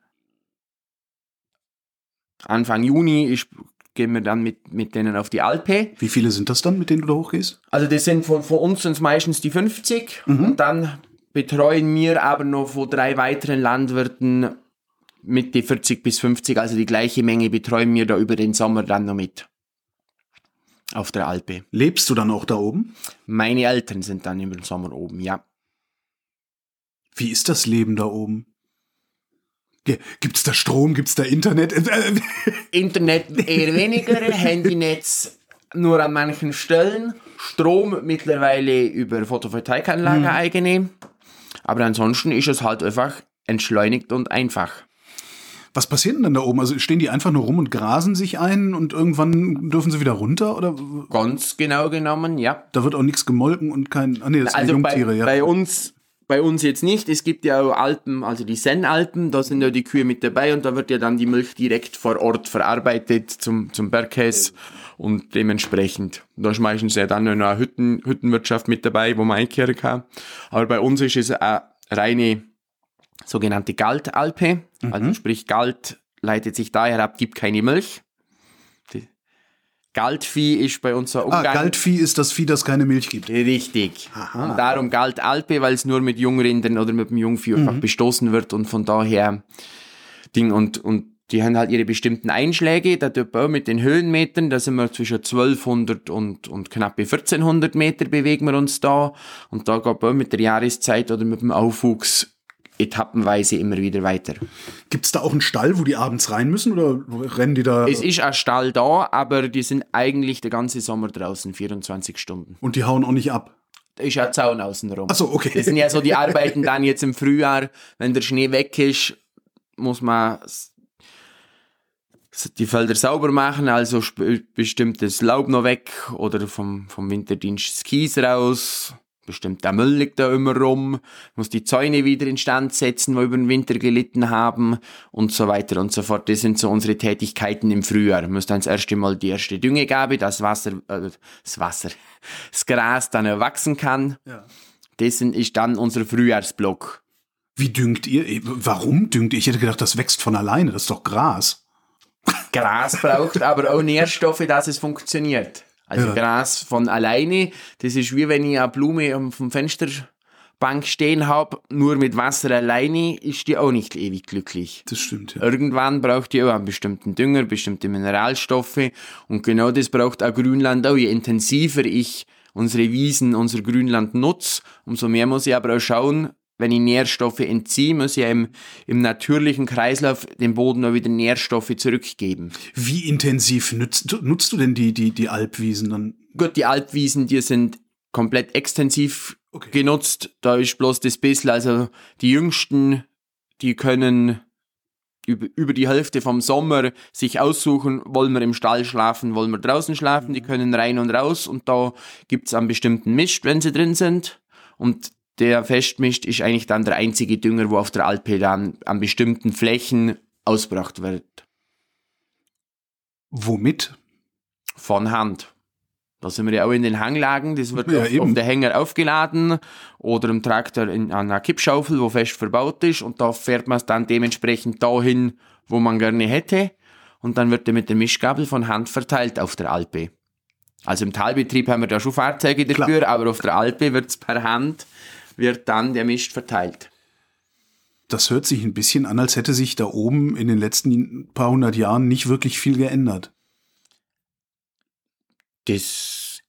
Anfang Juni, ich, gehen wir dann mit, mit denen auf die Alpe.
Wie viele sind das dann, mit denen du da hochgehst?
Also das sind von, von uns sind meistens die 50 und dann betreuen wir aber noch von drei weiteren Landwirten Mitte 40 bis 50, also die gleiche Menge betreuen wir da über den Sommer dann noch mit. Auf der Alpe.
Lebst du dann auch da oben?
Meine Eltern sind dann im Sommer oben, ja.
Wie ist das Leben da oben? Gibt's da Strom? Gibt's da Internet?
Internet <laughs> eher weniger, Handynetz nur an manchen Stellen. Strom mittlerweile über Photovoltaikanlage mhm. eigene. Aber ansonsten ist es halt einfach entschleunigt und einfach.
Was passiert denn dann da oben? Also stehen die einfach nur rum und grasen sich ein und irgendwann dürfen sie wieder runter? Oder?
Ganz genau genommen, ja.
Da wird auch nichts gemolken und kein. Ah nee, das
also sind Jungtiere, bei, ja. Bei uns, bei uns jetzt nicht. Es gibt ja auch Alpen, also die Sennalpen, da sind ja die Kühe mit dabei und da wird ja dann die Milch direkt vor Ort verarbeitet zum, zum Bergkäse und dementsprechend, da ist meistens ja dann noch eine Hütten, Hüttenwirtschaft mit dabei, wo man einkehren kann. Aber bei uns ist es eine reine sogenannte Galtalpe, mhm. also sprich Galt leitet sich daher ab, gibt keine Milch. Galtvieh ist bei uns so
Umgang. Ah, Galtvieh ist das Vieh, das keine Milch gibt.
Richtig. Aha. Und darum Galtalpe, weil es nur mit Jungrindern oder mit dem Jungvieh mhm. einfach bestoßen wird und von daher Ding und, und die haben halt ihre bestimmten Einschläge, da tut man mit den Höhenmetern, da sind wir zwischen 1200 und, und knappe 1400 Meter bewegen wir uns da und da geht man mit der Jahreszeit oder mit dem Aufwuchs etappenweise immer wieder weiter.
Gibt es da auch einen Stall, wo die abends rein müssen oder rennen die da?
Es ist ein Stall da, aber die sind eigentlich der ganze Sommer draußen, 24 Stunden.
Und die hauen auch nicht ab?
Da ist ja Zaun außenrum.
Ach so, okay.
Das sind ja so die <laughs> Arbeiten dann jetzt im Frühjahr, wenn der Schnee weg ist, muss man die Felder sauber machen, also bestimmtes Laub noch weg oder vom, vom Winterdienst das Kies raus bestimmt der Müll liegt da immer rum, muss die Zäune wieder instand setzen, wo über den Winter gelitten haben und so weiter und so fort. Das sind so unsere Tätigkeiten im Frühjahr. Muss dann das erste Mal die erste Düngegabe, das Wasser, äh, das Wasser, <laughs> das Gras dann erwachsen kann. Ja. Das ist dann unser Frühjahrsblock.
Wie düngt ihr? Warum düngt ihr? Ich hätte gedacht, das wächst von alleine, das ist doch Gras.
Gras braucht aber auch Nährstoffe, dass es funktioniert. Also ja. Gras von alleine, das ist wie wenn ich eine Blume auf dem Fensterbank stehen habe, nur mit Wasser alleine ist die auch nicht ewig glücklich.
Das stimmt.
Ja. Irgendwann braucht die auch einen bestimmten Dünger, bestimmte Mineralstoffe und genau das braucht auch Grünland auch. Je intensiver ich unsere Wiesen, unser Grünland nutze, umso mehr muss ich aber auch schauen, wenn ich Nährstoffe entziehe, muss ich im, im natürlichen Kreislauf dem Boden auch wieder Nährstoffe zurückgeben.
Wie intensiv nutzt, nutzt du denn die, die, die Alpwiesen dann?
Gut, die Alpwiesen, die sind komplett extensiv okay. genutzt. Da ist bloß das bisschen, also die Jüngsten, die können über, über die Hälfte vom Sommer sich aussuchen, wollen wir im Stall schlafen, wollen wir draußen schlafen, die mhm. können rein und raus und da gibt's einen bestimmten Mist, wenn sie drin sind. Und der festmischt, ist eigentlich dann der einzige Dünger, wo auf der Alpe dann an bestimmten Flächen ausgebracht wird.
Womit?
Von Hand. Da sind wir ja auch in den Hanglagen, das wird ja, auf, auf der Hänger aufgeladen oder im Traktor in einer Kippschaufel, wo fest verbaut ist und da fährt man es dann dementsprechend dahin, wo man gerne hätte und dann wird er mit der Mischgabel von Hand verteilt auf der Alpe. Also im Talbetrieb haben wir da schon Fahrzeuge dafür, Klar. aber auf der Alpe wird es per Hand wird dann der Mist verteilt.
Das hört sich ein bisschen an, als hätte sich da oben in den letzten paar hundert Jahren nicht wirklich viel geändert.
Das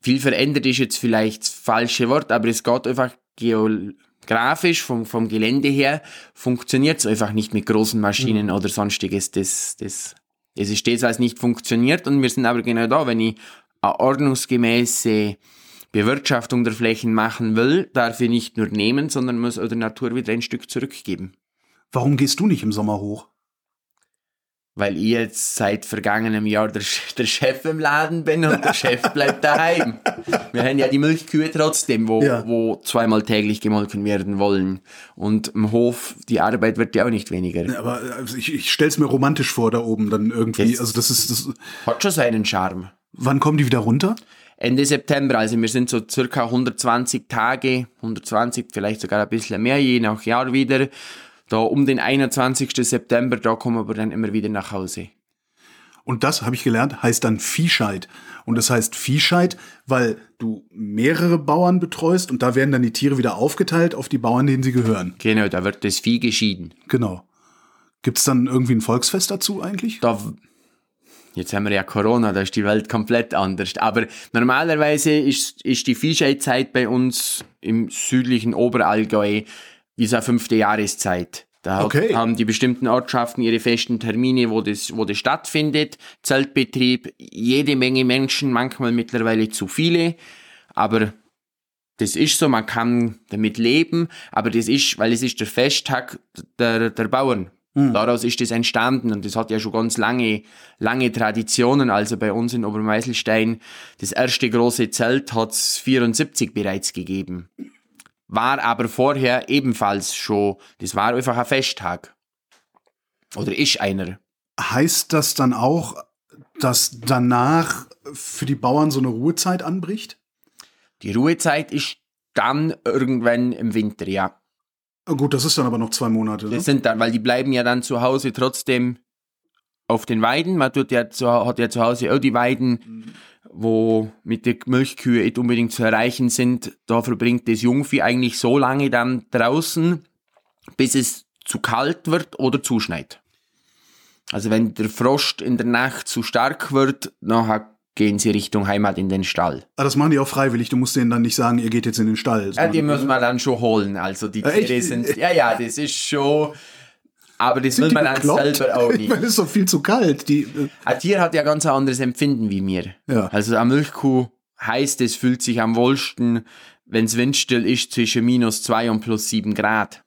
viel verändert ist jetzt vielleicht das falsche Wort, aber es geht einfach geografisch vom, vom Gelände her funktioniert es einfach nicht mit großen Maschinen mhm. oder sonstiges. Das, das, es ist das, was nicht funktioniert und wir sind aber genau da, wenn ich eine ordnungsgemäße Bewirtschaftung der Flächen machen will, darf ich nicht nur nehmen, sondern muss der Natur wieder ein Stück zurückgeben.
Warum gehst du nicht im Sommer hoch?
Weil ich jetzt seit vergangenem Jahr der, der Chef im Laden bin und der Chef bleibt daheim. Wir haben ja die Milchkühe trotzdem, wo, ja. wo zweimal täglich gemolken werden wollen. Und im Hof, die Arbeit wird ja auch nicht weniger.
aber also ich, ich stelle es mir romantisch vor da oben dann irgendwie. Jetzt also das ist das
hat schon seinen Charme.
Wann kommen die wieder runter?
Ende September. Also wir sind so circa 120 Tage, 120, vielleicht sogar ein bisschen mehr, je nach Jahr wieder. Da um den 21. September, da kommen wir dann immer wieder nach Hause.
Und das, habe ich gelernt, heißt dann Viehscheid. Und das heißt Viehscheid, weil du mehrere Bauern betreust und da werden dann die Tiere wieder aufgeteilt auf die Bauern, denen sie gehören.
Genau, da wird das Vieh geschieden.
Genau. Gibt's dann irgendwie ein Volksfest dazu eigentlich?
Da, jetzt haben wir ja Corona, da ist die Welt komplett anders. Aber normalerweise ist, ist die Viehscheidzeit bei uns im südlichen Oberallgäu wie so eine fünfte Jahreszeit. Da
Okay.
haben die bestimmten Ortschaften ihre festen Termine, wo das, wo das stattfindet. Zeltbetrieb, jede Menge Menschen, manchmal mittlerweile zu viele. Aber das ist so, man kann damit leben. Aber das ist, weil es ist der Festtag der, der Bauern. Daraus ist das entstanden und das hat ja schon ganz lange, lange Traditionen. Also bei uns in Obermeiselstein, das erste große Zelt hat es 74 bereits gegeben war aber vorher ebenfalls schon, das war einfach ein Festtag. Oder ist einer.
Heißt das dann auch, dass danach für die Bauern so eine Ruhezeit anbricht?
Die Ruhezeit ist dann irgendwann im Winter, ja.
Oh, Gut, das ist dann aber noch zwei Monate. Ne?
Das sind dann, weil die bleiben ja dann zu Hause trotzdem auf den Weiden. Man tut ja zu, hat ja zu Hause auch die Weiden, wo mit der Milchkühe nicht unbedingt zu erreichen sind. Da verbringt das Jungvieh eigentlich so lange dann draußen, bis es zu kalt wird oder zuschneit. Also wenn der Frost in der Nacht zu stark wird, dann gehen sie Richtung Heimat in den Stall.
Ah, das machen die auch freiwillig. Du musst denen dann nicht sagen, ihr geht jetzt in den Stall.
Ja, die muss man dann schon holen. Also die? Tiere sind, ja, ja, das ist schon, aber das will man dann selber auch <laughs> nicht.
Weil es ist doch viel zu kalt. Die, äh,
Ein Tier hat ja ganz ein anderes Empfinden wie mir.
Ja.
Also eine Milchkuh heißt, es fühlt sich am wohlsten, wenn es windstill ist, zwischen minus zwei und plus sieben Grad.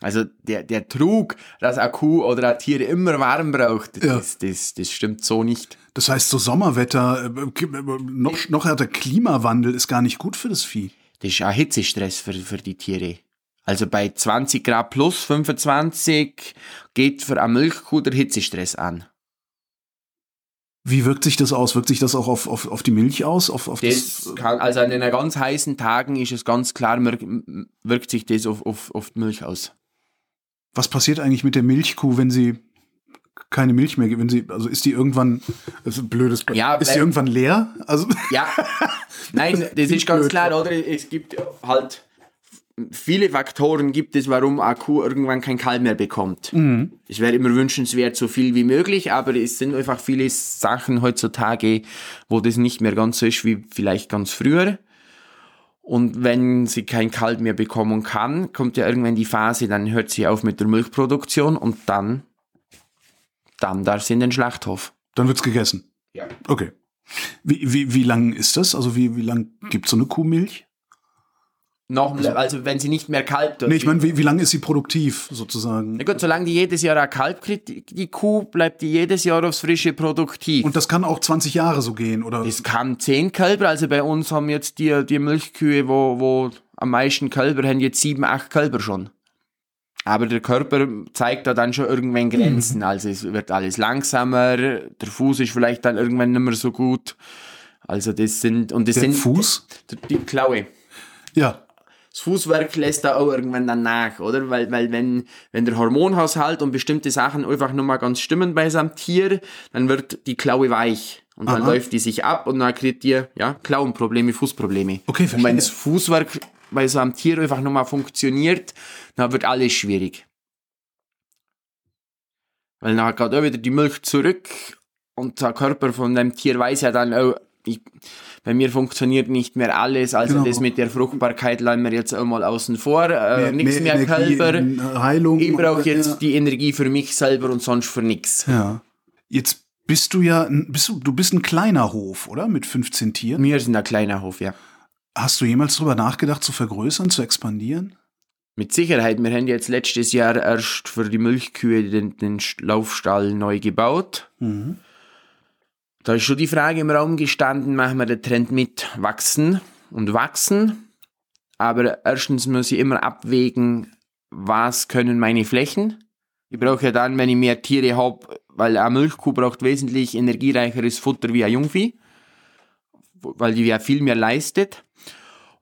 Also der, der Trug, dass eine Kuh oder ein Tier immer warm braucht,
Ja.
das, das, das stimmt so nicht.
Das heißt, so Sommerwetter, äh, äh, noch, noch härter Klimawandel ist gar nicht gut für das Vieh.
Das ist ein Hitzestress für, für die Tiere. Also bei 20 Grad plus 25 geht für eine Milchkuh der Hitzestress an.
Wie wirkt sich das aus? Wirkt sich das auch auf, auf, auf die Milch aus? Auf, auf
Das kann, also an den ganz heißen Tagen ist es ganz klar, wirkt sich das auf, auf, auf die Milch aus.
was passiert eigentlich mit der Milchkuh, wenn sie keine Milch mehr gibt? Wenn sie, also ist die irgendwann, das ist ein blödes,
Ja,
ist die irgendwann leer? Also, <laughs>
Ja, nein, das ist ganz
blöd.
klar, oder? Es gibt halt viele Faktoren gibt es, warum Kuh irgendwann kein Kalb mehr bekommt. Es wäre immer wünschenswert, so viel wie möglich, aber es sind einfach viele Sachen heutzutage, wo das nicht mehr ganz so ist wie vielleicht ganz früher. Und wenn sie kein Kalb mehr bekommen kann, kommt ja irgendwann die Phase, dann hört sie auf mit der Milchproduktion und dann, dann darf sie in den Schlachthof.
dann wird's gegessen.
Ja.
Okay. Wie, wie, wie lang ist das? Also wie, wie lang gibt so eine Kuh Milch?
Noch, also wenn sie nicht mehr Kalb
Nee, ich meine, wie, wie lang ist sie produktiv sozusagen?
Na gut, solange die jedes Jahr ein Kalb kriegt, die- Kuh, bleibt die jedes Jahr aufs Frische produktiv.
Und das kann auch 20 Jahre so gehen, oder?
es kann zehn Kälber, also bei uns haben jetzt die, die Milchkühe, wo, wo am meisten Kälber haben, jetzt sieben, acht Kälber schon. Aber der Körper zeigt da dann schon irgendwann Grenzen. Also es wird alles langsamer, der Fuß ist vielleicht dann irgendwann nicht mehr so gut. Also das sind, und das
Der
sind
Fuß?
die Klaue.
Ja.
das Fußwerk lässt da auch irgendwann dann nach, oder? Weil, weil wenn, wenn der Hormonhaushalt und bestimmte Sachen einfach nur mal ganz stimmen bei seinem Tier, dann wird die Klaue weich. Und dann
Aha.
läuft die sich ab und dann kriegt ihr, ja, Klauenprobleme, Fußprobleme.
Okay,
Und wenn
verstehe.
das Fußwerk bei so einem Tier einfach nur mal funktioniert, dann wird alles schwierig. Weil dann geht auch wieder die Milch zurück und der Körper von dem Tier weiß ja dann auch, ich, bei mir funktioniert nicht mehr alles, also
Genau.
das mit der Fruchtbarkeit lassen wir jetzt auch mal außen vor, äh, nichts mehr,
in äh, Heilung.
Ich brauche jetzt
Ja.
die Energie für mich selber und sonst für nichts.
ja. Jetzt bist du ja, bist du, du bist ein kleiner Hof, oder? Mit 15 Tieren.
Wir sind ein kleiner Hof, ja.
Hast du jemals drüber nachgedacht, zu vergrößern, zu expandieren?
Mit Sicherheit, wir haben jetzt letztes Jahr erst für die Milchkühe den, den Laufstall neu gebaut.
Mhm.
Da ist schon die Frage im Raum gestanden, machen wir den Trend mit wachsen und wachsen. Aber erstens muss ich immer abwägen, was können meine Flächen. Ich brauche ja dann, wenn ich mehr Tiere habe, weil eine Milchkuh braucht wesentlich energiereicheres Futter wie ein Jungvieh, weil die ja viel mehr leistet.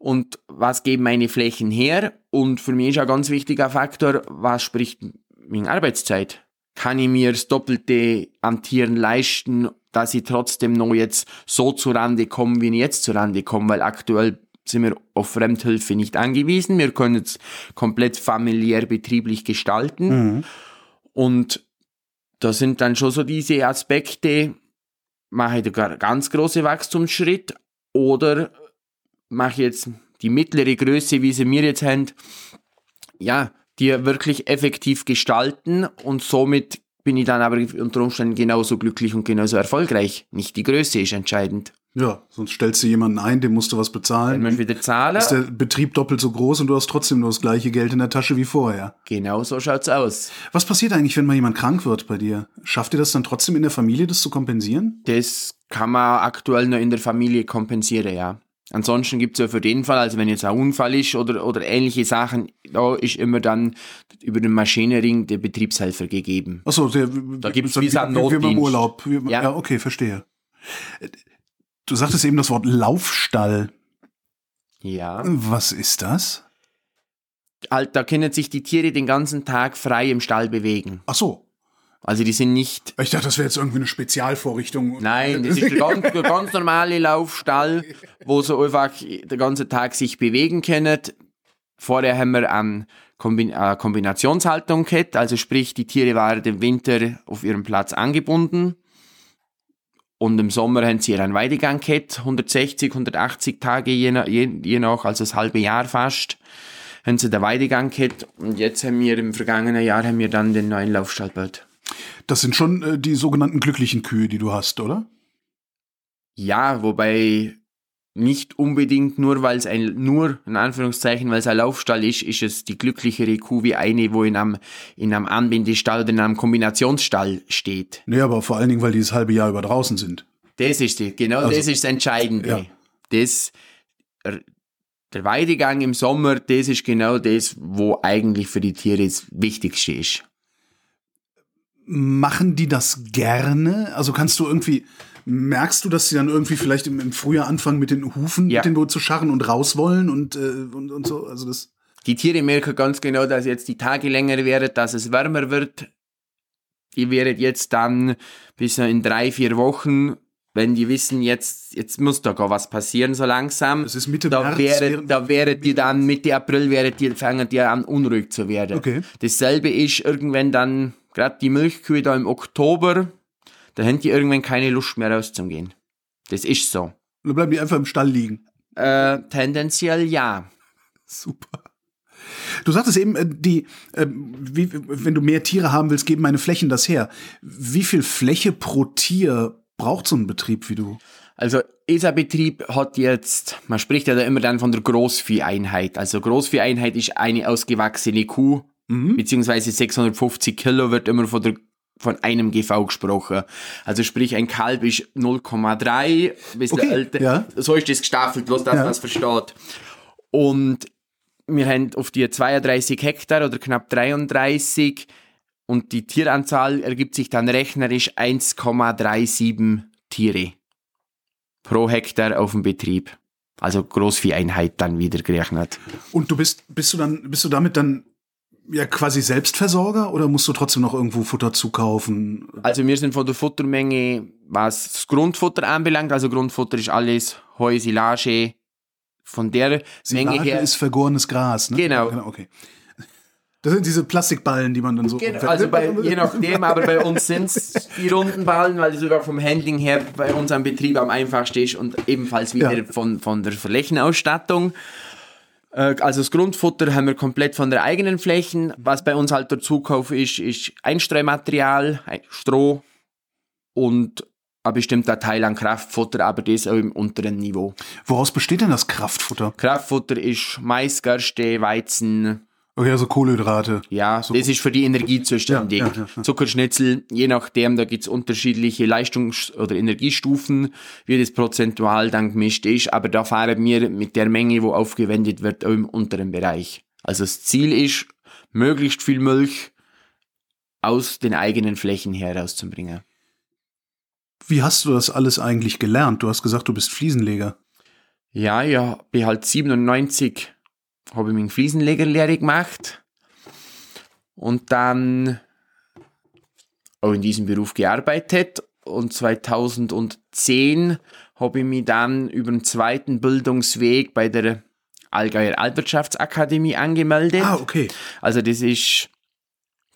Und was geben meine Flächen her? Und für mich ist ein ganz wichtiger Faktor, was spricht wegen Arbeitszeit? kann ich mir das Doppelte an Tieren leisten, dass ich trotzdem noch jetzt so zurande komme, wie ich jetzt zurande komme, weil aktuell sind wir auf Fremdhilfe nicht angewiesen. Wir können es komplett familiär betrieblich gestalten. Mhm. Und da sind dann schon so diese Aspekte, mache ich da ganz große Wachstumsschritt oder mache jetzt die mittlere Größe, wie sie mir jetzt haben, ja, die wirklich effektiv gestalten und somit bin ich dann aber unter Umständen genauso glücklich und genauso erfolgreich. Nicht die Größe ist entscheidend.
Ja, sonst stellst du jemanden ein, dem musst du was bezahlen.
Wenn man wieder zahle.
Ist der Betrieb doppelt so groß und du hast trotzdem nur das gleiche Geld in der Tasche wie vorher.
Genau so schaut's aus.
Was passiert eigentlich, wenn mal jemand krank wird bei dir? Schafft ihr das dann trotzdem in der Familie, das zu kompensieren?
Das kann man aktuell nur in der Familie kompensieren, ja. Ansonsten gibt's ja für den Fall, also wenn jetzt ein Unfall ist oder, oder ähnliche Sachen, da ist immer dann über den Maschinenring der Betriebshelfer gegeben.
Achso,
da gibt's wie, wie, wie,
beim Urlaub. Wie, ja. ja, okay, verstehe. Du sagtest eben das Wort Laufstall.
Ja.
Was ist das?
Halt, da können sich die Tiere den ganzen Tag frei im Stall bewegen.
Ach so.
Also die sind nicht.
Ich dachte, das wäre jetzt irgendwie eine Spezialvorrichtung.
Nein, das ist der ganz, der ganz normale Laufstall, wo sie einfach den ganzen Tag sich bewegen können. Vorher haben wir eine Kombin äh, Kombinationshaltung gehabt, also sprich, die Tiere waren im Winter auf ihrem Platz angebunden. Und im Sommer haben sie einen Weidegang gehabt, 160, 180 Tage je nach, je, je nach also das halbe Jahr fast, haben sie den Weidegang gehabt. Und jetzt haben wir im vergangenen Jahr haben wir dann den neuen Laufstall gebaut.
Das sind schon äh, die sogenannten glücklichen Kühe, die du hast, oder?
Ja, wobei nicht unbedingt nur, weil es ein, nur, in Anführungszeichen, weil es ein Laufstall ist, ist es die glücklichere Kuh wie eine, wo in einem, in einem Anbindestall oder in einem Kombinationsstall steht.
Nee, aber vor allen Dingen, weil die das halbe Jahr über draußen sind.
Das ist die, genau also, das ist das Entscheidende. Ja. Das, der Weidegang im Sommer, das ist genau das, wo eigentlich für die Tiere das Wichtigste ist.
Machen die das gerne? Also kannst du irgendwie, merkst du, dass sie dann irgendwie vielleicht im, im Frühjahr anfangen mit den Hufen, ja. mit den zu scharren und raus wollen und, äh, und, und so? Also das.
Die Tiere merken ganz genau, dass jetzt die Tage länger werden, dass es wärmer wird. Die werden jetzt dann bis in drei, vier Wochen wenn die wissen, jetzt, jetzt muss da gar was passieren, so langsam.
Das ist Mitte
da
März.
Wäre, da wäre die dann, Mitte April wäre die, fangen die an, unruhig zu werden.
Okay.
Dasselbe ist irgendwann dann, gerade die Milchkühe da im Oktober, da haben die irgendwann keine Lust mehr rauszugehen. Das ist so.
Dann bleiben die einfach im Stall liegen.
Äh, tendenziell ja.
Super. Du sagtest eben, äh, die, äh, wie, wenn du mehr Tiere haben willst, geben meine Flächen das her. Wie viel Fläche pro Tier braucht so ein Betrieb wie du?
Also dieser Betrieb hat jetzt, man spricht ja da immer dann von der Großvieheinheit. Also Großvieheinheit ist eine ausgewachsene Kuh, mhm. beziehungsweise 650 Kilo wird immer von der von einem GV gesprochen. Also sprich, ein Kalb ist 0,3, bisschen okay, älter. Ja. So ist das gestaffelt, bloß dass ja. man es versteht. Und wir haben auf die 32 Hektar oder knapp 33 und die Tieranzahl ergibt sich dann rechnerisch 1,37 Tiere pro Hektar auf dem Betrieb. Also Großvieheinheit dann wieder gerechnet.
Und du bist, bist du dann, bist du damit dann ja quasi Selbstversorger oder musst du trotzdem noch irgendwo Futter zukaufen?
Also wir sind von der Futtermenge, was das Grundfutter anbelangt, also Grundfutter ist alles Heu, Silage, von der
Silage Menge her. ist vergorenes Gras, ne?
Genau.
genau okay. Das sind diese Plastikballen, die man dann so.
Genau, also bei, je nachdem, aber bei uns sind es die runden Ballen, weil es sogar vom Handling her bei uns am Betrieb am einfachsten ist und ebenfalls wieder ja. von, von der Flächenausstattung. Äh, also das Grundfutter haben wir komplett von der eigenen Flächen. Was bei uns halt der Zukauf ist, ist Einstreumaterial, Stroh und ein bestimmter Teil an Kraftfutter, aber das auch im unteren Niveau.
Woraus besteht denn das Kraftfutter?
Kraftfutter ist Mais, Gerste, Weizen,
Okay, also Kohlenhydrate.
Ja, so das ist für die Energie zuständig. Ja, ja, ja, Zuckerschnitzel, je nachdem, da gibt's unterschiedliche Leistungs- oder Energiestufen, wie das prozentual dann gemischt ist, aber da fahren wir mit der Menge, wo aufgewendet wird, auch im unteren Bereich. Also das Ziel ist, möglichst viel Milch aus den eigenen Flächen herauszubringen.
Wie hast du das alles eigentlich gelernt? Du hast gesagt, du bist Fliesenleger.
Ja, ja, bin halt 97 habe ich meinen Fliesenlegerlehre gemacht. Und dann auch in diesem Beruf gearbeitet und 2010 habe ich mich dann über den zweiten Bildungsweg bei der Allgäuer Altwirtschaftsakademie angemeldet.
Ah, okay.
Also das ist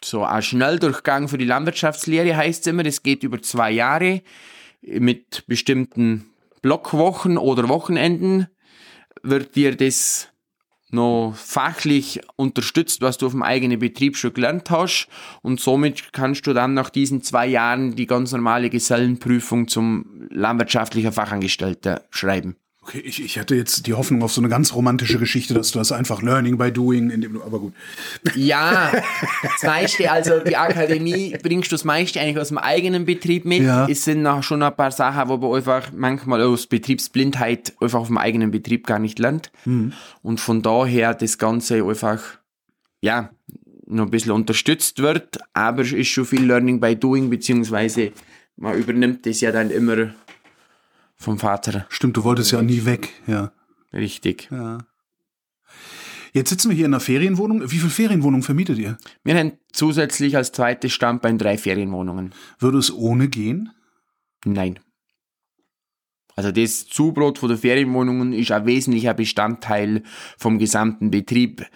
so ein Schnelldurchgang für die Landwirtschaftslehre, heißt es immer. Das geht über zwei Jahre mit bestimmten Blockwochen oder Wochenenden wird dir das noch fachlich unterstützt, was du auf dem eigenen Betrieb schon gelernt hast. Und somit kannst du dann nach diesen zwei Jahren die ganz normale Gesellenprüfung zum landwirtschaftlichen Fachangestellten schreiben.
Okay, ich, ich hatte jetzt die Hoffnung auf so eine ganz romantische Geschichte, dass du das einfach Learning by Doing, in dem, aber gut.
Ja, das meiste, also die Akademie bringst du das meiste eigentlich aus dem eigenen Betrieb mit.
Ja.
Es sind noch schon ein paar Sachen, wo man einfach manchmal aus Betriebsblindheit einfach auf dem eigenen Betrieb gar nicht lernt. Und von daher das Ganze einfach, ja, noch ein bisschen unterstützt wird, aber es ist schon viel Learning by Doing, beziehungsweise man übernimmt das ja dann immer vom Vater.
Stimmt, du wolltest ja nie weg, ja.
Richtig.
ja. Jetzt sitzen wir hier in einer Ferienwohnung. Wie viele Ferienwohnungen vermietet ihr?
Wir haben zusätzlich als zweites Standbein drei Ferienwohnungen.
Würde es ohne gehen?
Nein. Also das Zubrot von der Ferienwohnungen ist ein wesentlicher Bestandteil vom gesamten Betrieb.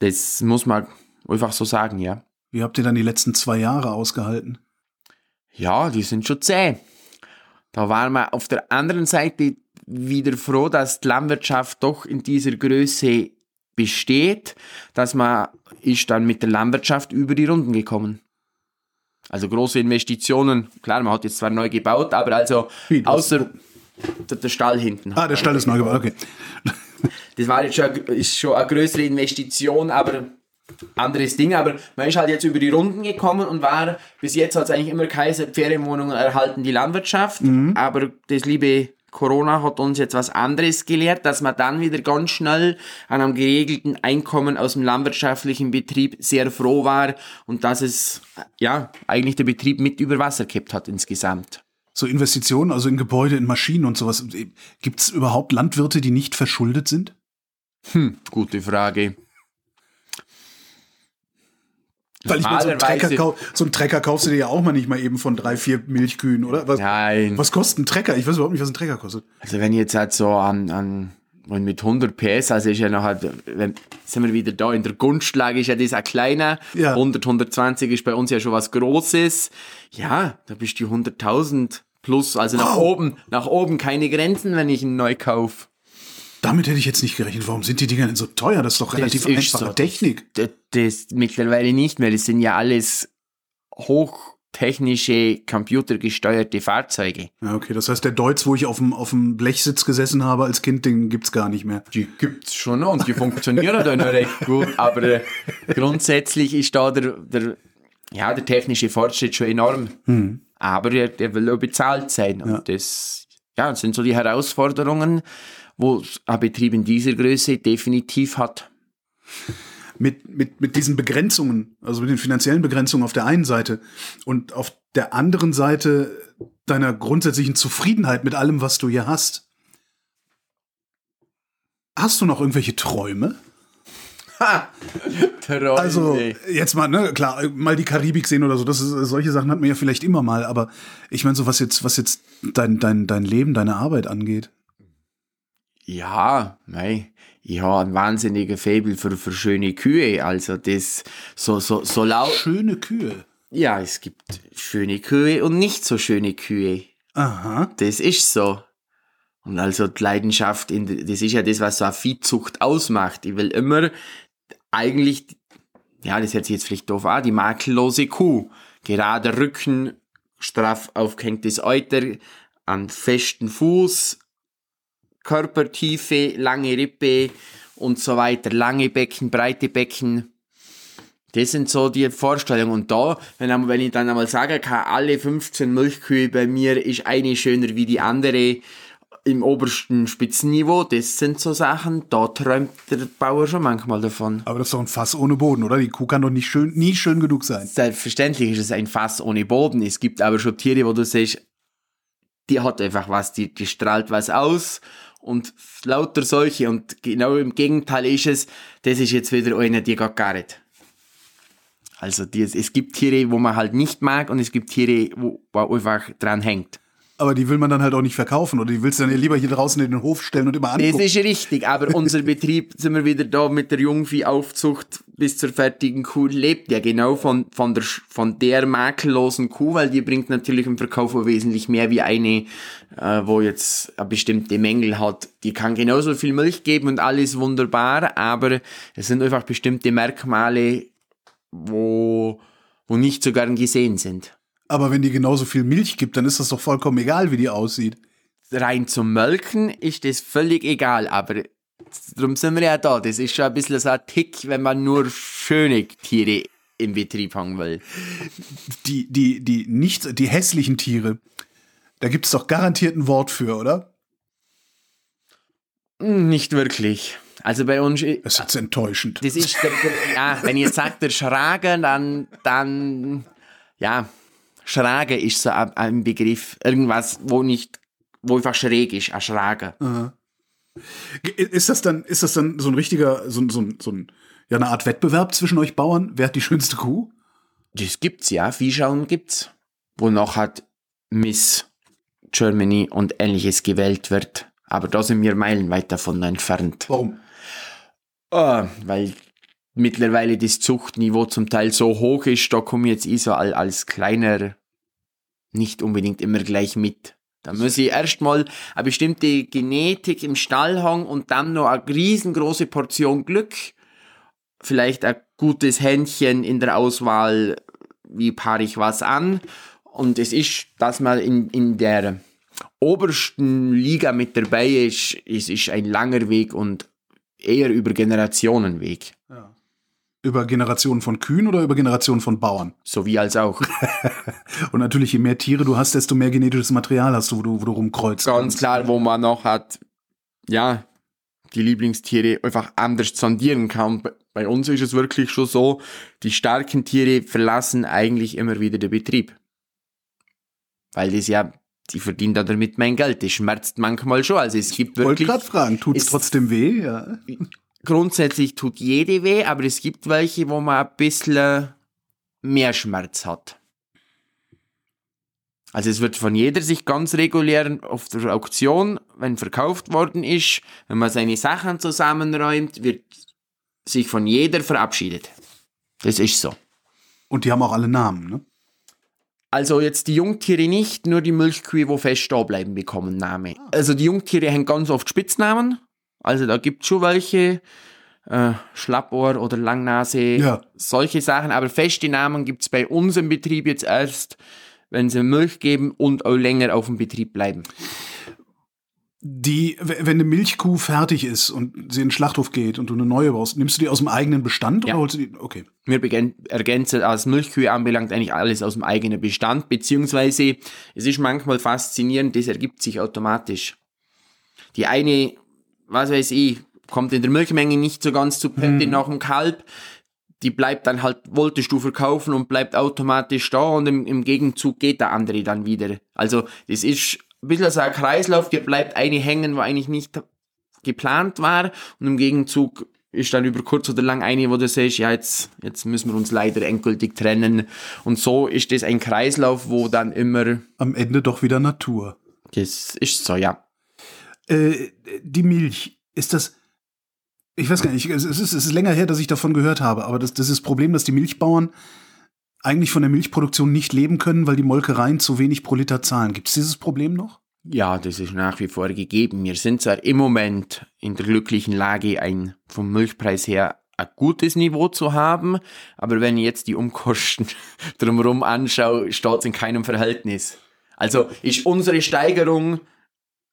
Das muss man einfach so sagen, ja.
Wie habt ihr dann die letzten zwei Jahre ausgehalten?
Ja, die sind schon zäh. Da waren wir auf der anderen Seite wieder froh, dass die Landwirtschaft doch in dieser Größe besteht, dass man ist dann mit der Landwirtschaft über die Runden gekommen. Also große Investitionen, klar, man hat jetzt zwar neu gebaut, aber also
Wie,
außer der, der Stall hinten.
Ah, der Stall ist neu gebaut, okay.
Das war jetzt schon, ist schon eine größere Investition, aber anderes Ding. Aber man ist halt jetzt über die Runden gekommen und war, bis jetzt hat es eigentlich immer geheißen, Ferienwohnungen erhalten die Landwirtschaft. Aber das liebe Corona hat uns jetzt was anderes gelehrt, dass man dann wieder ganz schnell an einem geregelten Einkommen aus dem landwirtschaftlichen Betrieb sehr froh war und dass es, ja, eigentlich der Betrieb mit über Wasser gekippt hat insgesamt.
So Investitionen, also in Gebäude, in Maschinen und sowas. Gibt es überhaupt Landwirte, die nicht verschuldet sind?
Gute Frage.
Weil ich meine, so einen, Trecker,
Normalerweise-
kau- so einen Trecker kaufst du dir ja auch mal nicht mal eben von drei, vier Milchkühen, oder? Was,
Nein.
was kostet ein Trecker? Ich weiß überhaupt nicht, was ein Trecker kostet.
Also wenn ich jetzt halt so an, an und mit 100 PS, also ist ja noch halt, wenn, sind wir wieder da, in der Gunstlage ist ja das ein kleiner,
Ja.
100, 120 ist bei uns ja schon was Großes. Ja, da bist du 100.000 plus, also nach
Wow.
oben, nach oben keine Grenzen, wenn ich einen neu kaufe.
Damit hätte ich jetzt nicht gerechnet. Warum sind die Dinger denn so teuer? Das ist doch relativ
ist
einfache
so.
Technik.
Das, das mittlerweile nicht mehr, das sind ja alles hochtechnische, computergesteuerte Fahrzeuge.
Ja, okay. Das heißt, der Deutz, wo ich auf dem, auf dem Blechsitz gesessen habe als Kind, den gibt's gar nicht mehr.
Die gibt's schon noch und die funktionieren dann noch recht gut, aber äh, grundsätzlich ist da der, der, ja, der technische Fortschritt schon enorm. Aber der, der will auch bezahlt sein. Und das, ja, das sind so die Herausforderungen, wo ein Betrieb in dieser Größe definitiv hat.
mit, mit, mit diesen Begrenzungen, also mit den finanziellen Begrenzungen auf der einen Seite und auf der anderen Seite deiner grundsätzlichen Zufriedenheit mit allem, was du hier hast. Hast du noch irgendwelche Träume? <laughs>
Träume.
Also jetzt mal, ne, klar, mal die Karibik sehen oder so, das ist, solche Sachen hat man ja vielleicht immer mal, aber ich meine so, was jetzt, was jetzt dein, dein, dein Leben, deine Arbeit angeht.
Ja, mei, ich habe ein wahnsinniger Faible für, für schöne Kühe. Also das so, so, so laut.
Schöne Kühe.
Ja, es gibt schöne Kühe und nicht so schöne Kühe.
Aha.
Das ist so. Und also die Leidenschaft, in, das ist ja das, was so eine Viehzucht ausmacht. Ich will immer eigentlich, ja, das hört sich jetzt vielleicht doof an, die makellose Kuh. Gerader Rücken, straff aufgehängtes Euter, an festen Fuß, Körpertiefe, lange Rippe und so weiter, lange Becken, breite Becken. Das sind so die Vorstellungen. Und da, wenn, wenn ich dann einmal sagen kann, alle 15 Milchkühe bei mir ist eine schöner wie die andere im obersten Spitzenniveau, das sind so Sachen, da träumt der Bauer schon manchmal davon.
Aber das ist doch ein Fass ohne Boden, oder? Die Kuh kann doch nicht schön, nie schön genug sein.
Selbstverständlich ist es ein Fass ohne Boden. Es gibt aber schon Tiere, wo du siehst, die hat einfach was, die, die strahlt was aus und lauter solche. Und genau im Gegenteil ist es, das ist jetzt wieder eine, die geht gar nicht. Also die, es gibt Tiere, wo man halt nicht mag und es gibt Tiere, wo man einfach dran hängt.
Aber die will man dann halt auch nicht verkaufen oder die willst du dann lieber hier draußen in den Hof stellen und immer angucken.
Das ist richtig, aber unser Betrieb, sind wir wieder da mit der Jungviehaufzucht bis zur fertigen Kuh, lebt ja genau von, von, der, von der makellosen Kuh, weil die bringt natürlich im Verkauf wesentlich mehr wie eine, äh, wo jetzt bestimmte Mängel hat. Die kann genauso viel Milch geben und alles wunderbar, aber es sind einfach bestimmte Merkmale, wo, wo nicht so gern gesehen sind.
Aber wenn die genauso viel Milch gibt, dann ist das doch vollkommen egal, wie die aussieht.
Rein zum Melken ist das völlig egal, aber darum sind wir ja da. Das ist schon ein bisschen so ein Tick, wenn man nur schöne Tiere im Betrieb haben will.
Die, die, die nicht, die hässlichen Tiere, da gibt es doch garantiert ein Wort für, oder?
Nicht wirklich. Also bei uns.
Das ist jetzt enttäuschend.
Das ist, ja, wenn ihr sagt, der Schrager, dann, dann, ja, Schrage ist so ein Begriff. Irgendwas, wo nicht, wo einfach schräg ist, ein Schrage. Aha.
Ist das dann, ist das dann so ein richtiger, so, so, so ein, ja, eine Art Wettbewerb zwischen euch Bauern? Wer hat die schönste Kuh?
Das gibt's, ja. Viehschauen gibt's. Wonach hat Miss Germany und ähnliches gewählt wird. Aber da sind wir meilenweit davon entfernt.
Warum?
Oh, weil mittlerweile das Zuchtniveau zum Teil so hoch ist, da komme ich jetzt so als kleiner nicht unbedingt immer gleich mit. Da muss ich erstmal eine bestimmte Genetik im Stall haben und dann noch eine riesengroße Portion Glück, vielleicht ein gutes Händchen in der Auswahl, wie paare ich was an. Und es ist, dass man in, in der obersten Liga mit dabei ist, es ist ein langer Weg und eher über Generationenweg.
Ja. Über Generationen von Kühen oder über Generationen von Bauern?
Sowie als auch. <laughs>
und natürlich, je mehr Tiere du hast, desto mehr genetisches Material hast du, wo du, wo du rumkreuzt.
Ganz kannst. klar, wo man noch hat, ja, die Lieblingstiere einfach anders sondieren kann. Bei uns ist es wirklich schon so, die starken Tiere verlassen eigentlich immer wieder den Betrieb. Weil das ja, die verdienen damit mein Geld. Das schmerzt manchmal schon. Also es gibt wirklich.
Ich wollte gerade fragen, tut es trotzdem weh? Ja
grundsätzlich tut jede weh, aber es gibt welche, wo man ein bisschen mehr Schmerz hat. Also es wird von jeder sich ganz regulär auf der Auktion, wenn verkauft worden ist, wenn man seine Sachen zusammenräumt, wird sich von jeder verabschiedet. Das ist so.
Und die haben auch alle Namen, ne?
Also jetzt die Jungtiere nicht, nur die Milchkühe, wo fest da bleiben, bekommen Namen. Also die Jungtiere haben ganz oft Spitznamen. Also da gibt es schon welche, äh, Schlappohr oder Langnase, ja. solche Sachen, aber feste Namen gibt es bei uns im Betrieb jetzt erst, wenn sie Milch geben und auch länger auf dem Betrieb bleiben.
Die, wenn eine Milchkuh fertig ist und sie in den Schlachthof geht und du eine neue baust, nimmst du die aus dem eigenen Bestand ja. oder holst du die? Okay.
Wir ergänzen, als Milchkühe anbelangt, eigentlich alles aus dem eigenen Bestand, beziehungsweise es ist manchmal faszinierend, das ergibt sich automatisch. Die eine was weiß ich, kommt in der Milchmenge nicht so ganz zu Pente mhm. nach dem Kalb. Die bleibt dann halt, wolltest du verkaufen und bleibt automatisch da und im, im Gegenzug geht der andere dann wieder. Also, das ist ein bisschen so ein Kreislauf, dir bleibt eine hängen, wo eigentlich nicht geplant war und im Gegenzug ist dann über kurz oder lang eine, wo du sagst, ja, jetzt, jetzt müssen wir uns leider endgültig trennen. Und so ist das ein Kreislauf, wo dann immer.
Am Ende doch wieder Natur.
Das ist so, ja.
Äh, die Milch, ist das. Ich weiß gar nicht, es ist, es ist länger her, dass ich davon gehört habe, aber das, das ist das Problem, dass die Milchbauern eigentlich von der Milchproduktion nicht leben können, weil die Molkereien zu wenig pro Liter zahlen. Gibt es dieses Problem noch?
Ja, das ist nach wie vor gegeben. Wir sind zwar im Moment in der glücklichen Lage, ein vom Milchpreis her ein gutes Niveau zu haben, aber wenn ich jetzt die Umkosten <laughs> drumherum anschaue, steht es in keinem Verhältnis. Also ist unsere Steigerung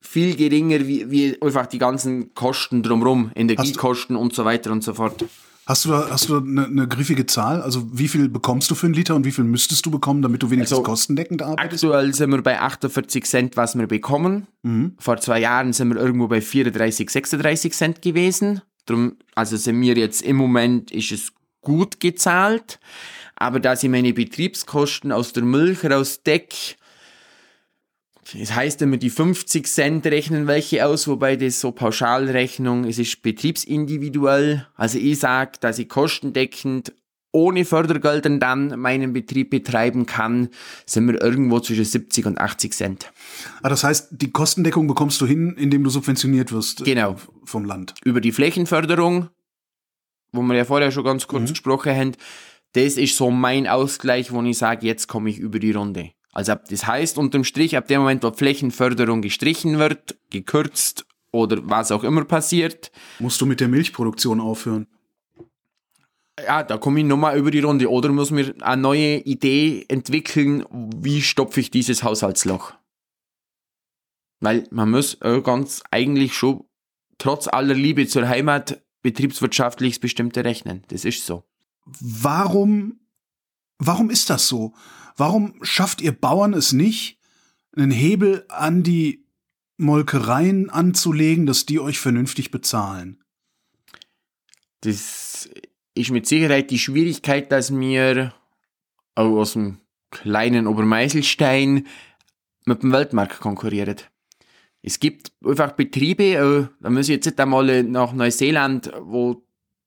viel geringer wie, wie einfach die ganzen Kosten drumherum, Energiekosten und so weiter und so fort.
Hast du da, hast du eine, eine griffige Zahl? Also wie viel bekommst du für einen Liter und wie viel müsstest du bekommen, damit du wenigstens also, kostendeckend arbeitest?
Aktuell sind wir bei 48 Cent, was wir bekommen. Mhm. Vor zwei Jahren sind wir irgendwo bei 34, 36 Cent gewesen. Drum, also sind wir jetzt im Moment, ist es gut gezahlt. Aber da sie meine Betriebskosten aus der Milch rausdeck, es heißt immer, die 50 Cent rechnen welche aus, wobei das so Pauschalrechnung, es ist betriebsindividuell. Also ich sage, dass ich kostendeckend ohne Fördergeldern dann meinen Betrieb betreiben kann, sind wir irgendwo zwischen 70 und 80 Cent.
Ah, das heißt, die Kostendeckung bekommst du hin, indem du subventioniert wirst äh,
Genau.
vom Land.
Über die Flächenförderung, wo wir ja vorher schon ganz kurz gesprochen haben, das ist so mein Ausgleich, wo ich sage, jetzt komme ich über die Runde. Also ab- das heißt unterm Strich, ab dem Moment, wo Flächenförderung gestrichen wird, gekürzt oder was auch immer passiert,
Musst du mit der Milchproduktion aufhören.
ja, da komme ich nochmal über die Runde. Oder muss mir eine neue Idee entwickeln, wie stopfe ich dieses Haushaltsloch? Weil man muss ganz eigentlich schon trotz aller Liebe zur Heimat betriebswirtschaftlich bestimmte rechnen. Das ist so.
Warum, warum ist das so? Warum schafft ihr Bauern es nicht, einen Hebel an die Molkereien anzulegen, dass die euch vernünftig bezahlen?
Das ist mit Sicherheit die Schwierigkeit, dass auch aus dem kleinen Obermeiselstein mit dem Weltmarkt konkurrieren. Es gibt einfach Betriebe, da muss ich jetzt nicht einmal nach Neuseeland, wo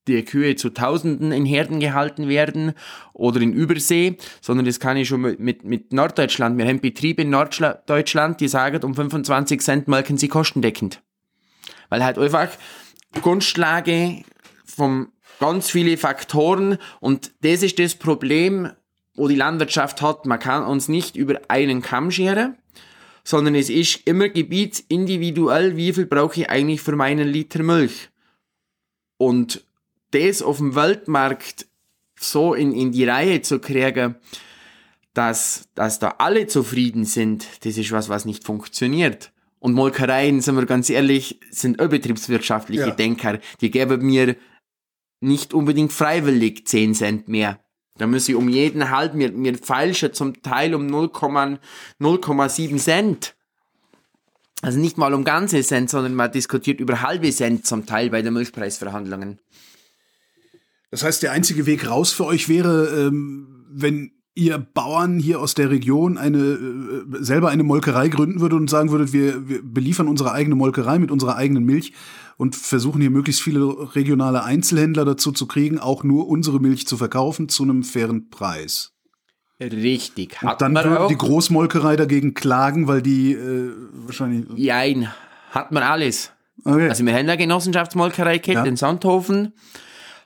die Kühe zu Tausenden in Herden gehalten werden oder in Übersee, sondern das kann ich schon mit, mit, Norddeutschland. Wir haben Betriebe in Norddeutschland, die sagen, um 25 Cent melken sie kostendeckend. Weil halt einfach Grundlage von ganz viele Faktoren und das ist das Problem, wo die Landwirtschaft hat. Man kann uns nicht über einen Kamm scheren, sondern es ist immer gebietsindividuell, wie viel brauche ich eigentlich für meinen Liter Milch. Und das auf dem Weltmarkt so in, in die Reihe zu kriegen, dass, dass da alle zufrieden sind, das ist was, was nicht funktioniert. Und Molkereien, sind wir ganz ehrlich, sind auch betriebswirtschaftliche
Ja.
Denker. Die geben mir nicht unbedingt freiwillig 10 Cent mehr. Da muss ich um jeden Halt, mir, mir feilschen zum Teil um 0,0 0,7 Cent. Also nicht mal um ganze Cent, sondern man diskutiert über halbe Cent zum Teil bei den Milchpreisverhandlungen.
Das heißt, der einzige Weg raus für euch wäre, ähm, wenn ihr Bauern hier aus der Region eine äh, selber eine Molkerei gründen würdet und sagen würdet, wir, wir beliefern unsere eigene Molkerei mit unserer eigenen Milch und versuchen hier möglichst viele regionale Einzelhändler dazu zu kriegen, auch nur unsere Milch zu verkaufen zu einem fairen Preis.
Richtig. Hat
Dann
man
würde
auch.
die Großmolkerei dagegen klagen, weil die äh, wahrscheinlich.
Jein, hat man alles.
Okay.
Also wir haben eine Genossenschaftsmolkerei gehabt
Ja.
in Sandhofen,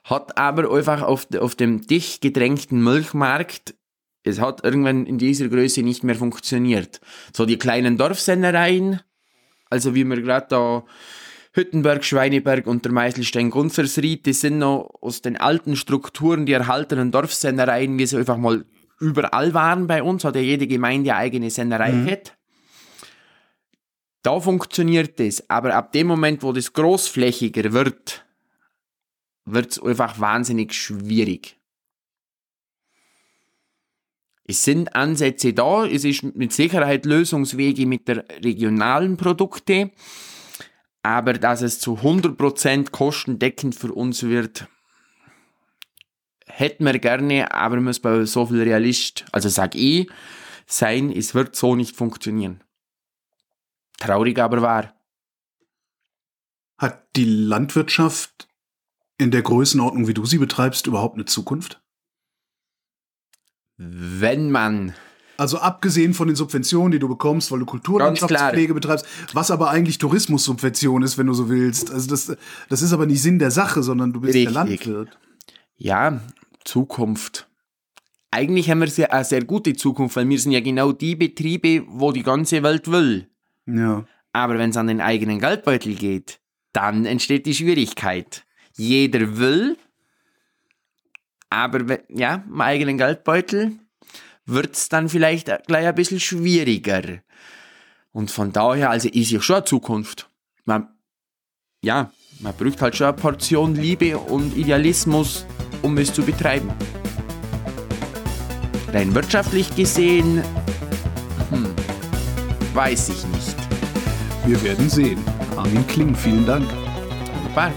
hat aber einfach auf, auf dem dicht gedrängten Milchmarkt, es hat irgendwann in dieser Größe nicht mehr funktioniert. So die kleinen Dorfsennereien, also wie wir gerade da Hüttenberg, Schweineberg und der Meißelstein Gunzersried, die sind noch aus den alten Strukturen, die erhaltenen Dorfsennereien, wie sie einfach mal überall waren bei uns, hat ja jede Gemeinde eine eigene Sennerei gehabt. Da funktioniert das, aber ab dem Moment, wo das großflächiger wird, wird es einfach wahnsinnig schwierig. Es sind Ansätze da, es ist mit Sicherheit Lösungswege mit der regionalen Produkte, aber dass es zu 100% kostendeckend für uns wird, hätten wir gerne, aber muss bei so viel Realist, also sag ich, sein, es wird so nicht funktionieren. Traurig aber wahr.
Hat die Landwirtschaft in der Größenordnung, wie du sie betreibst, überhaupt eine Zukunft?
Wenn man
Also abgesehen von den Subventionen, die du bekommst, weil du Kulturlandschaftspflege betreibst, was aber eigentlich Tourismussubvention ist, wenn du so willst. Also das, das ist aber nicht Sinn der Sache, sondern du bist der
Richtig.
Landwirt.
Ja, Zukunft. Eigentlich haben wir sehr, eine sehr gute Zukunft, weil wir sind ja genau die Betriebe, wo die ganze Welt will.
Ja.
Aber wenn es an den eigenen Geldbeutel geht, dann entsteht die Schwierigkeit. Jeder will, aber ja, im eigenen Geldbeutel wird es dann vielleicht gleich ein bisschen schwieriger. Und von daher, also ist ja schon eine Zukunft. Man, ja, man braucht halt schon eine Portion Liebe und Idealismus, um es zu betreiben. Rein wirtschaftlich gesehen, hm, weiß ich nicht.
Wir werden sehen. Armin Kling, vielen Dank.
Wunderbar.